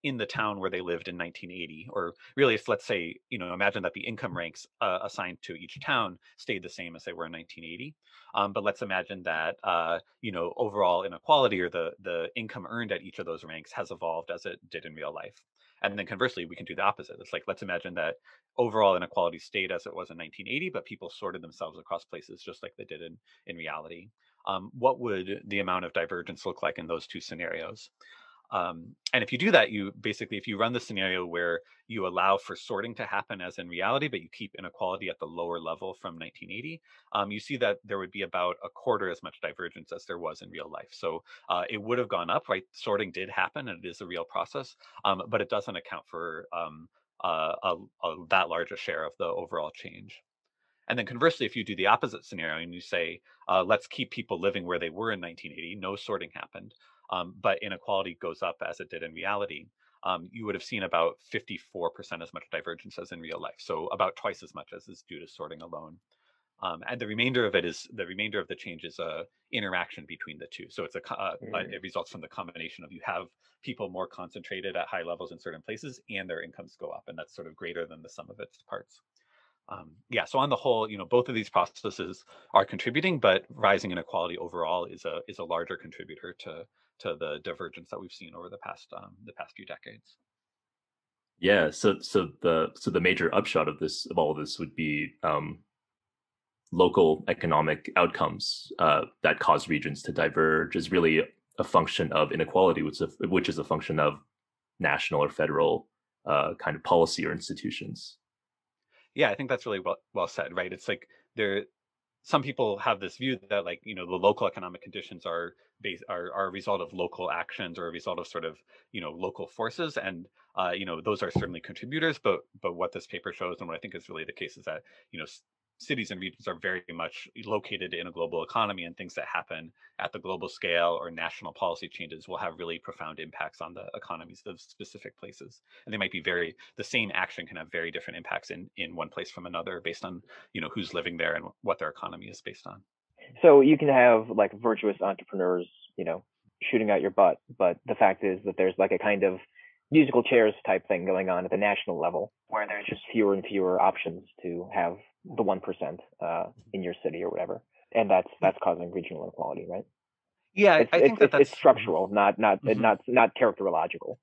in the town where they lived in 1980 or really let's say you know imagine that the income ranks uh, assigned to each town stayed the same as they were in 1980 um, but let's imagine that uh, you know overall inequality or the the income earned at each of those ranks has evolved as it did in real life. And then conversely we can do the opposite. It's like let's imagine that overall inequality stayed as it was in 1980 but people sorted themselves across places just like they did in in reality. Um, what would the amount of divergence look like in those two scenarios um, and if you do that, you basically, if you run the scenario where you allow for sorting to happen as in reality, but you keep inequality at the lower level from 1980, um, you see that there would be about a quarter as much divergence as there was in real life. So uh, it would have gone up, right? Sorting did happen and it is a real process, um, but it doesn't account for um, uh, a, a, that large a share of the overall change. And then conversely, if you do the opposite scenario and you say, uh, let's keep people living where they were in 1980, no sorting happened, um, but inequality goes up as it did in reality, um, you would have seen about 54% as much divergence as in real life. So about twice as much as is due to sorting alone. Um, and the remainder of it is the remainder of the change is a interaction between the two. So it's a uh, mm. it results from the combination of you have people more concentrated at high levels in certain places, and their incomes go up, and that's sort of greater than the sum of its parts um, yeah, so on the whole, you know, both of these processes are contributing, but rising inequality overall is a is a larger contributor to to the divergence that we've seen over the past um, the past few decades. Yeah, so so the so the major upshot of this of all of this would be um, local economic outcomes uh, that cause regions to diverge is really a function of inequality, which is a, which is a function of national or federal uh, kind of policy or institutions. Yeah, I think that's really well well said. Right? It's like there. Some people have this view that like you know the local economic conditions are based are, are a result of local actions or a result of sort of you know local forces and uh, you know those are certainly contributors but but what this paper shows and what i think is really the case is that you know cities and regions are very much located in a global economy and things that happen at the global scale or national policy changes will have really profound impacts on the economies of specific places and they might be very the same action can have very different impacts in in one place from another based on you know who's living there and what their economy is based on so you can have like virtuous entrepreneurs you know shooting out your butt but the fact is that there's like a kind of musical chairs type thing going on at the national level where there's just fewer and fewer options to have the one percent uh, in your city or whatever, and that's that's causing regional inequality, right? Yeah, it's, I it's, think that it's, that's it's structural, not not Mhm. not not characterological.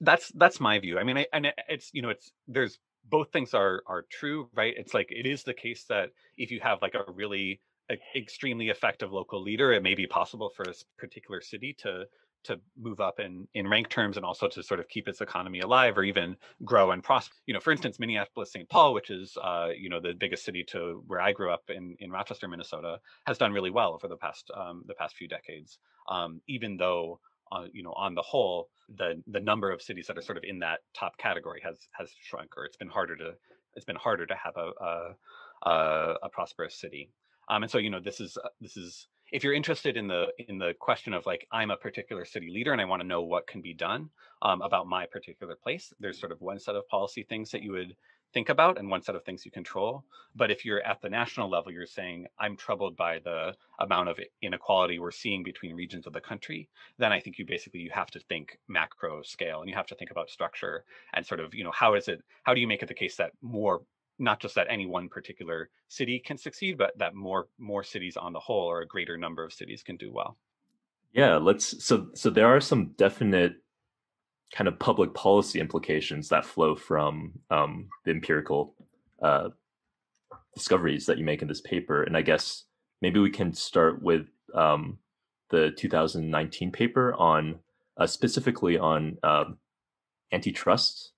that's that's my view. I mean, I, and it's you know, it's there's both things are are true, right? It's like it is the case that if you have like a really e- extremely effective local leader, it may be possible for a particular city to to move up in in rank terms and also to sort of keep its economy alive or even grow and prosper. You know, for instance, Minneapolis St. Paul, which is uh, you know the biggest city to where I grew up in in Rochester, Minnesota, has done really well over the past um, the past few decades. Um, even though uh, you know on the whole the the number of cities that are sort of in that top category has has shrunk or it's been harder to it's been harder to have a a, a, prosperous city. Um, and so you know this is uh, this is if you're interested in the in the question of like I'm a particular city leader and I want to know what can be done um, about my particular place, there's sort of one set of policy things that you would think about and one set of things you control. But if you're at the national level, you're saying I'm troubled by the amount of inequality we're seeing between regions of the country, then I think you basically you have to think macro scale and you have to think about structure and sort of you know how is it how do you make it the case that more not just that any one particular city can succeed, but that more more cities on the whole or a greater number of cities can do well. Yeah, let's so so there are some definite kind of public policy implications that flow from um, the empirical uh, discoveries that you make in this paper, and I guess maybe we can start with um, the 2019 paper on uh, specifically on um, antitrust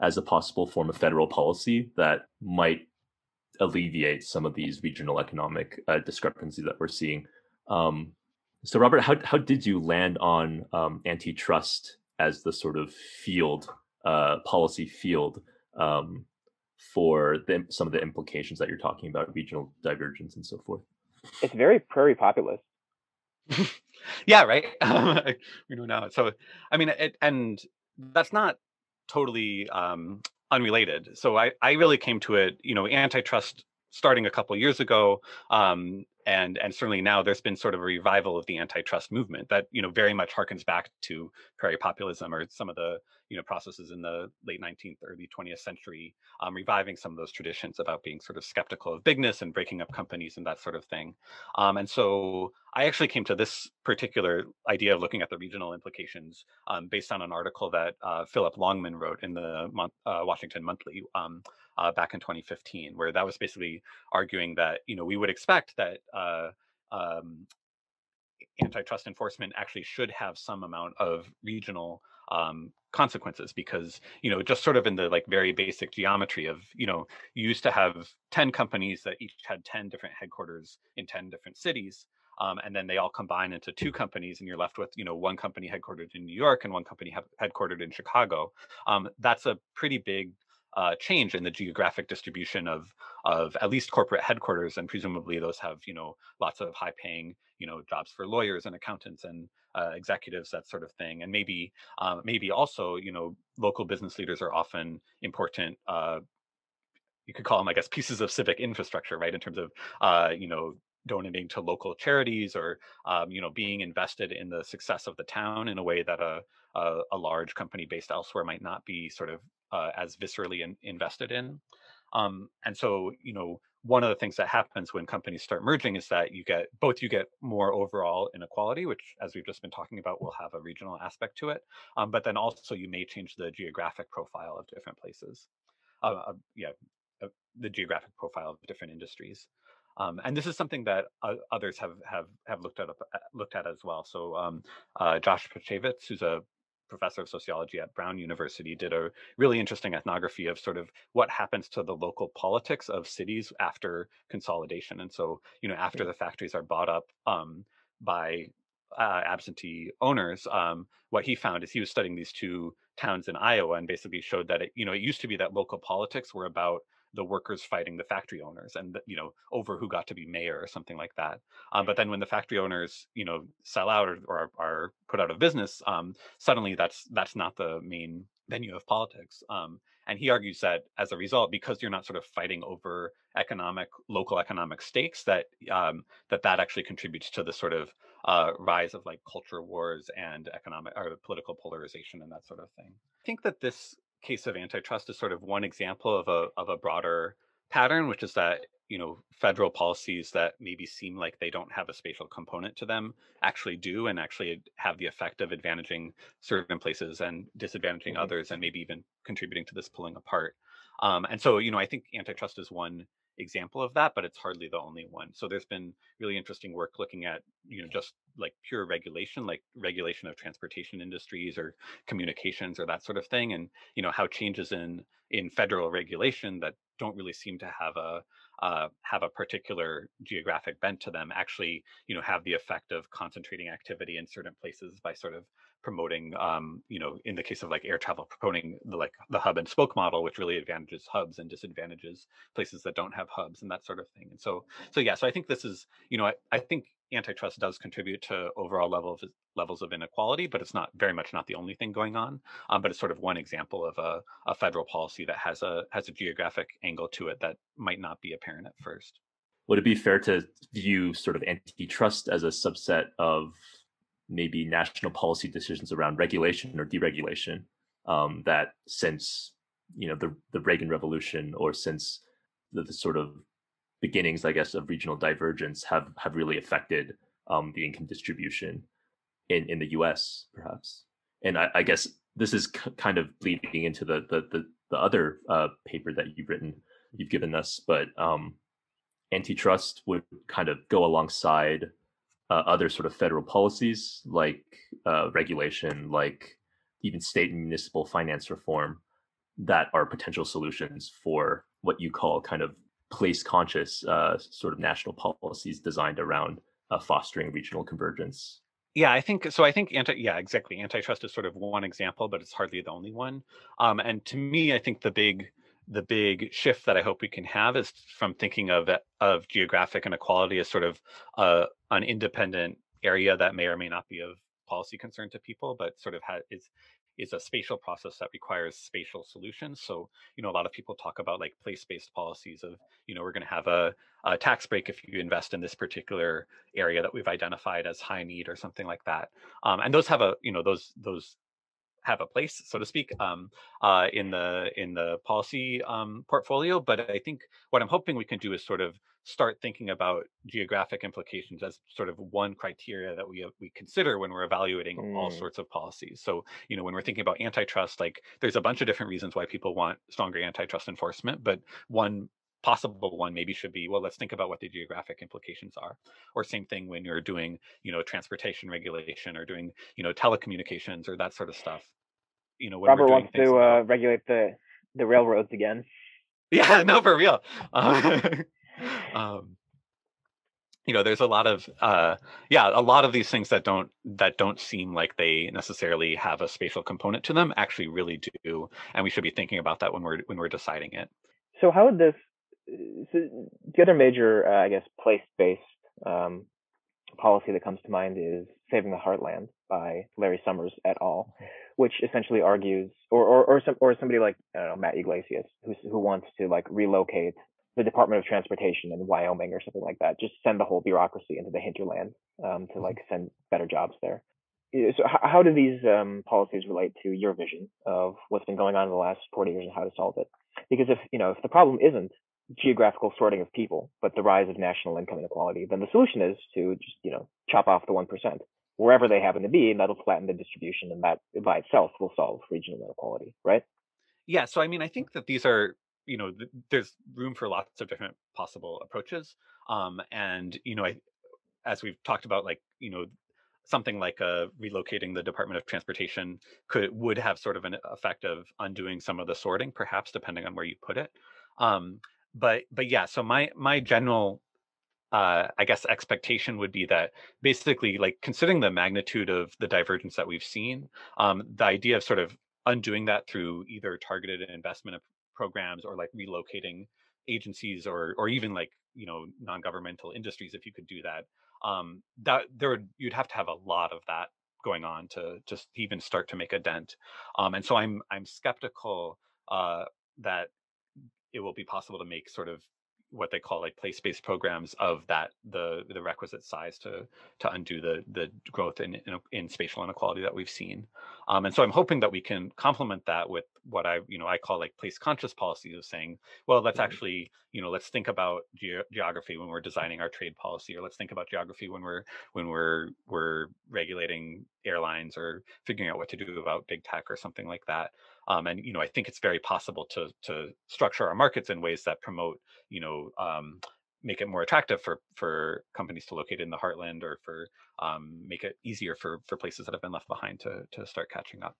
as a possible form of federal policy that might alleviate some of these regional economic uh, discrepancies that we're seeing. Um, so, Robert, how how did you land on um, antitrust as the sort of field uh, policy field um, for the, some of the implications that you're talking about, regional divergence and so forth? It's very prairie populist. yeah, right. we know now. So, I mean, it, and that's not totally um, unrelated. So I, I really came to it, you know, antitrust starting a couple years ago, um, and and certainly now there's been sort of a revival of the antitrust movement that you know very much harkens back to prairie populism or some of the you know processes in the late 19th, early 20th century, um, reviving some of those traditions about being sort of skeptical of bigness and breaking up companies and that sort of thing. Um, and so I actually came to this particular idea of looking at the regional implications um, based on an article that uh, Philip Longman wrote in the uh, Washington Monthly um, uh, back in 2015, where that was basically arguing that you know we would expect that uh, um, antitrust enforcement actually should have some amount of regional um, consequences because you know just sort of in the like very basic geometry of you know you used to have 10 companies that each had 10 different headquarters in 10 different cities um, and then they all combine into two companies and you're left with you know one company headquartered in new york and one company headquartered in chicago. Um, that's a pretty big uh, change in the geographic distribution of of at least corporate headquarters, and presumably those have you know lots of high paying you know jobs for lawyers and accountants and uh, executives, that sort of thing, and maybe um, maybe also you know local business leaders are often important. Uh, you could call them, I guess, pieces of civic infrastructure, right? In terms of uh, you know donating to local charities or um, you know being invested in the success of the town in a way that a, a, a large company based elsewhere might not be sort of uh, as viscerally in, invested in. Um, and so, you know, one of the things that happens when companies start merging is that you get both you get more overall inequality, which, as we've just been talking about, will have a regional aspect to it. Um, but then also you may change the geographic profile of different places. Uh, uh, yeah, uh, the geographic profile of different industries. Um, and this is something that uh, others have have have looked at looked at as well. So um, uh, Josh Pacewicz, who's a professor of sociology at Brown University, did a really interesting ethnography of sort of what happens to the local politics of cities after consolidation. And so, you know, after the factories are bought up um, by uh, absentee owners, um, what he found is he was studying these two towns in Iowa and basically showed that it, you know, it used to be that local politics were about the workers fighting the factory owners and you know over who got to be mayor or something like that. Um, but then when the factory owners you know sell out or, or are put out of business um, suddenly that's that's not the main venue of politics. Um, and he argues that as a result because you're not sort of fighting over economic local economic stakes that um, that that actually contributes to the sort of uh, rise of like culture wars and economic or political polarization and that sort of thing. I think that this case of antitrust is sort of one example of a of a broader pattern, which is that you know federal policies that maybe seem like they don't have a spatial component to them actually do and actually have the effect of advantaging certain places and disadvantaging mm-hmm. others and maybe even contributing to this pulling apart um, and so you know i think antitrust is one example of that, but it's hardly the only one. So there's been really interesting work looking at, you know, just like pure regulation, like regulation of transportation industries or communications or that sort of thing, and you know how changes in in federal regulation that don't really seem to have a uh, have a particular geographic bent to them actually you know have the effect of concentrating activity in certain places by sort of promoting um, you know in the case of like air travel promoting the like the hub and spoke model which really advantages hubs and disadvantages places that don't have hubs and that sort of thing. And so so yeah so i think this is you know i, I think antitrust does contribute to overall level of levels of inequality but it's not very much not the only thing going on. Um, but it's sort of one example of a, a federal policy that has a has a geographic angle to it that might not be apparent at first. Would it be fair to view sort of antitrust as a subset of maybe national policy decisions around regulation or deregulation um, that since you know the the Reagan Revolution or since the, the, sort of beginnings, I guess, of regional divergence have have really affected um, the income distribution in in the U.S. perhaps. And I, I guess this is c- kind of bleeding into the the the, the other uh, paper that you've written, you've given us, but um, antitrust would kind of go alongside uh, other sort of federal policies like uh, regulation, like even state and municipal finance reform, that are potential solutions for what you call kind of place conscious uh, sort of national policies designed around uh, fostering regional convergence. Yeah, I think so. I think anti, yeah, exactly. Antitrust is sort of one example, but it's hardly the only one. Um, and to me, I think the big the big shift that I hope we can have is from thinking of of geographic inequality as sort of uh, an independent area that may or may not be of policy concern to people, but sort of ha- is is a spatial process that requires spatial solutions. So, you know, a lot of people talk about like place-based policies of, you know, we're going to have a, a, tax break if you invest in this particular area that we've identified as high need or something like that. Um, and those have a, you know, those those have a place, so to speak, um, uh, in the in the policy um, portfolio. But I think what I'm hoping we can do is sort of start thinking about geographic implications as sort of one criteria that we uh, we consider when we're evaluating mm. all sorts of policies. So you know when we're thinking about antitrust, like there's a bunch of different reasons why people want stronger antitrust enforcement, but one possible one maybe should be well let's think about what the geographic implications are. Or same thing when you're doing you know transportation regulation or doing you know telecommunications or that sort of stuff. You know robert wants to uh, regulate the the railroads again. Yeah no for real. Uh, um, you know there's a lot of uh yeah a lot of these things that don't that don't seem like they necessarily have a spatial component to them actually really do and we should be thinking about that when we're when we're deciding it. So how would this so the other major, uh, I guess, place-based um, policy that comes to mind is "Saving the Heartland" by Larry Summers et al., which essentially argues, or or or, some, or somebody like I don't know Matt Yglesias, who who wants to like relocate the Department of Transportation in Wyoming or something like that, just send the whole bureaucracy into the hinterland um, to like send better jobs there. So how do these um, policies relate to your vision of what's been going on in the last 40 years and how to solve it? Because if you know if the problem isn't geographical sorting of people, but the rise of national income inequality, then the solution is to just, you know, chop off the 1% wherever they happen to be, and that'll flatten the distribution, and that by itself will solve regional inequality, right? Yeah. So, I mean, I think that these are, you know, th- there's room for lots of different possible approaches. Um, and, you know, I, as we've talked about, like, you know, something like uh, relocating the Department of Transportation could would have sort of an effect of undoing some of the sorting, perhaps depending on where you put it. Um, but but yeah, so my my general uh, I guess expectation would be that basically, like considering the magnitude of the divergence that we've seen, um, the idea of sort of undoing that through either targeted investment programs or like relocating agencies or or even like you know non-governmental industries if you could do that um that there would you'd have to have a lot of that going on to just even start to make a dent um and so i'm i'm skeptical uh that it will be possible to make sort of what they call like place-based programs of that the the requisite size to to undo the the growth in in, in spatial inequality that we've seen um, and so i'm hoping that we can complement that with what i you know i call like place conscious policies of saying well let's mm-hmm. actually you know let's think about ge- geography when we're designing our trade policy or let's think about geography when we're when we're we're regulating airlines or figuring out what to do about big tech or something like that um, and you know, I think it's very possible to to structure our markets in ways that promote, you know, um, make it more attractive for for companies to locate in the heartland or for um, make it easier for for places that have been left behind to to start catching up.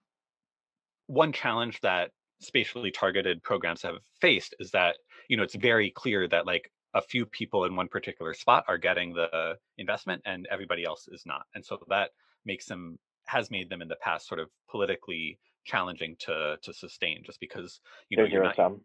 One challenge that spatially targeted programs have faced is that you know it's very clear that like a few people in one particular spot are getting the investment and everybody else is not and so that makes them has made them in the past sort of politically challenging to to sustain just because you know you're not, sum.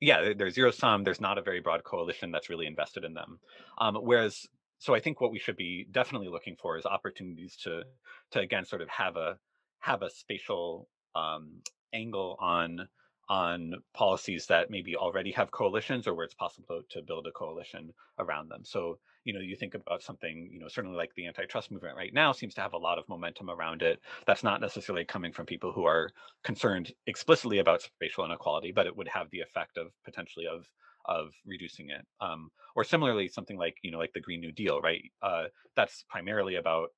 yeah there's zero sum there's not a very broad coalition that's really invested in them um, whereas so i think what we should be definitely looking for is opportunities to to again sort of have a have a spatial um, angle on on policies that maybe already have coalitions or where it's possible to build a coalition around them. So you know you think about something you know certainly like the antitrust movement right now seems to have a lot of momentum around it. That's not necessarily coming from people who are concerned explicitly about spatial inequality but it would have the effect of potentially of of reducing it. Um, or similarly something like you know like the green new deal right? Uh, that's primarily about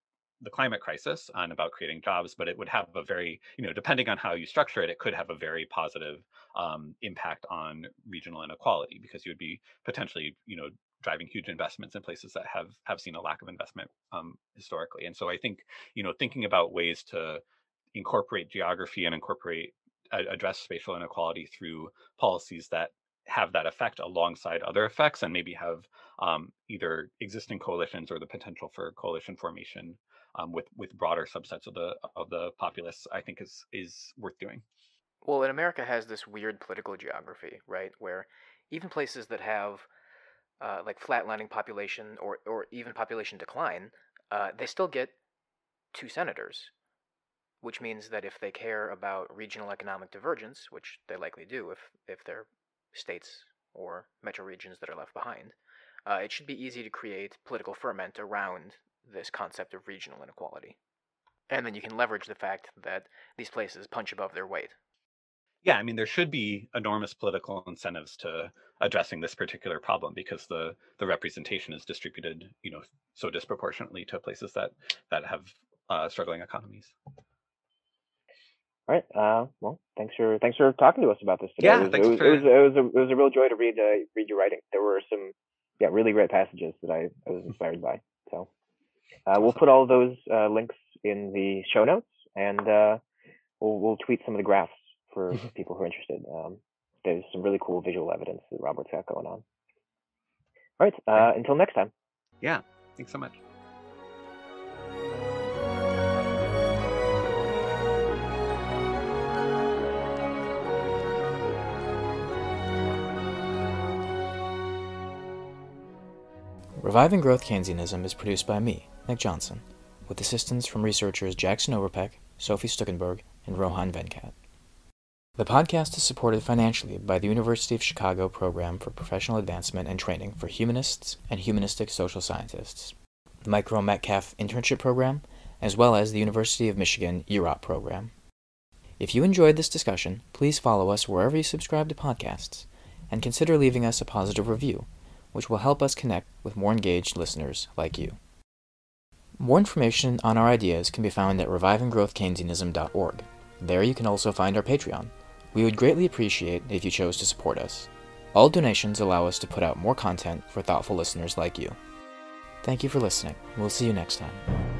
the climate crisis and about creating jobs, but it would have a very, you know, depending on how you structure it, it could have a very positive um, impact on regional inequality because you would be potentially, you know, driving huge investments in places that have have seen a lack of investment um, historically. And so I think you know thinking about ways to incorporate geography and incorporate address spatial inequality through policies that have that effect alongside other effects and maybe have um, either existing coalitions or the potential for coalition formation um, with with broader subsets of the of the populace i think is is worth doing. Well and america has this weird political geography right where even places that have uh, like flatlining population or, or even population decline, uh, they still get two senators, which means that if they care about regional economic divergence, which they likely do if, if they're states or metro regions that are left behind, uh, it should be easy to create political ferment around this concept of regional inequality. And then you can leverage the fact that these places punch above their weight yeah, I mean, there should be enormous political incentives to addressing this particular problem because the the representation is distributed, you know, so disproportionately to places that that have uh, struggling economies. All right. Uh, well, thanks for thanks for talking to us about this today. Yeah, it was, thanks it was, for... it was, it was, a, it was a real joy to read uh, read your writing. There were some yeah really great passages that I, I was inspired by. So uh, we'll put all those uh, links in the show notes, and uh, we'll we'll tweet some of the graphs for mm-hmm. people who are interested. Um, there's some really cool visual evidence that Robert's got going on. All right, uh, until next time. Yeah, thanks so much. Reviving Growth Keynesianism is produced by me, Nick Johnson, with assistance from researchers Jackson Overpeck, Sophie Stuckenberg, and Rohan Venkat. The podcast is supported financially by the University of Chicago Program for Professional Advancement and Training for Humanists and Humanistic Social Scientists, the Micro Metcalf Internship Program, as well as the University of Michigan UROP program. If you enjoyed this discussion, please follow us wherever you subscribe to podcasts, and consider leaving us a positive review, which will help us connect with more engaged listeners like you. More information on our ideas can be found at revivinggrowthkeynesianism.org. There you can also find our Patreon we would greatly appreciate if you chose to support us. All donations allow us to put out more content for thoughtful listeners like you. Thank you for listening. We'll see you next time.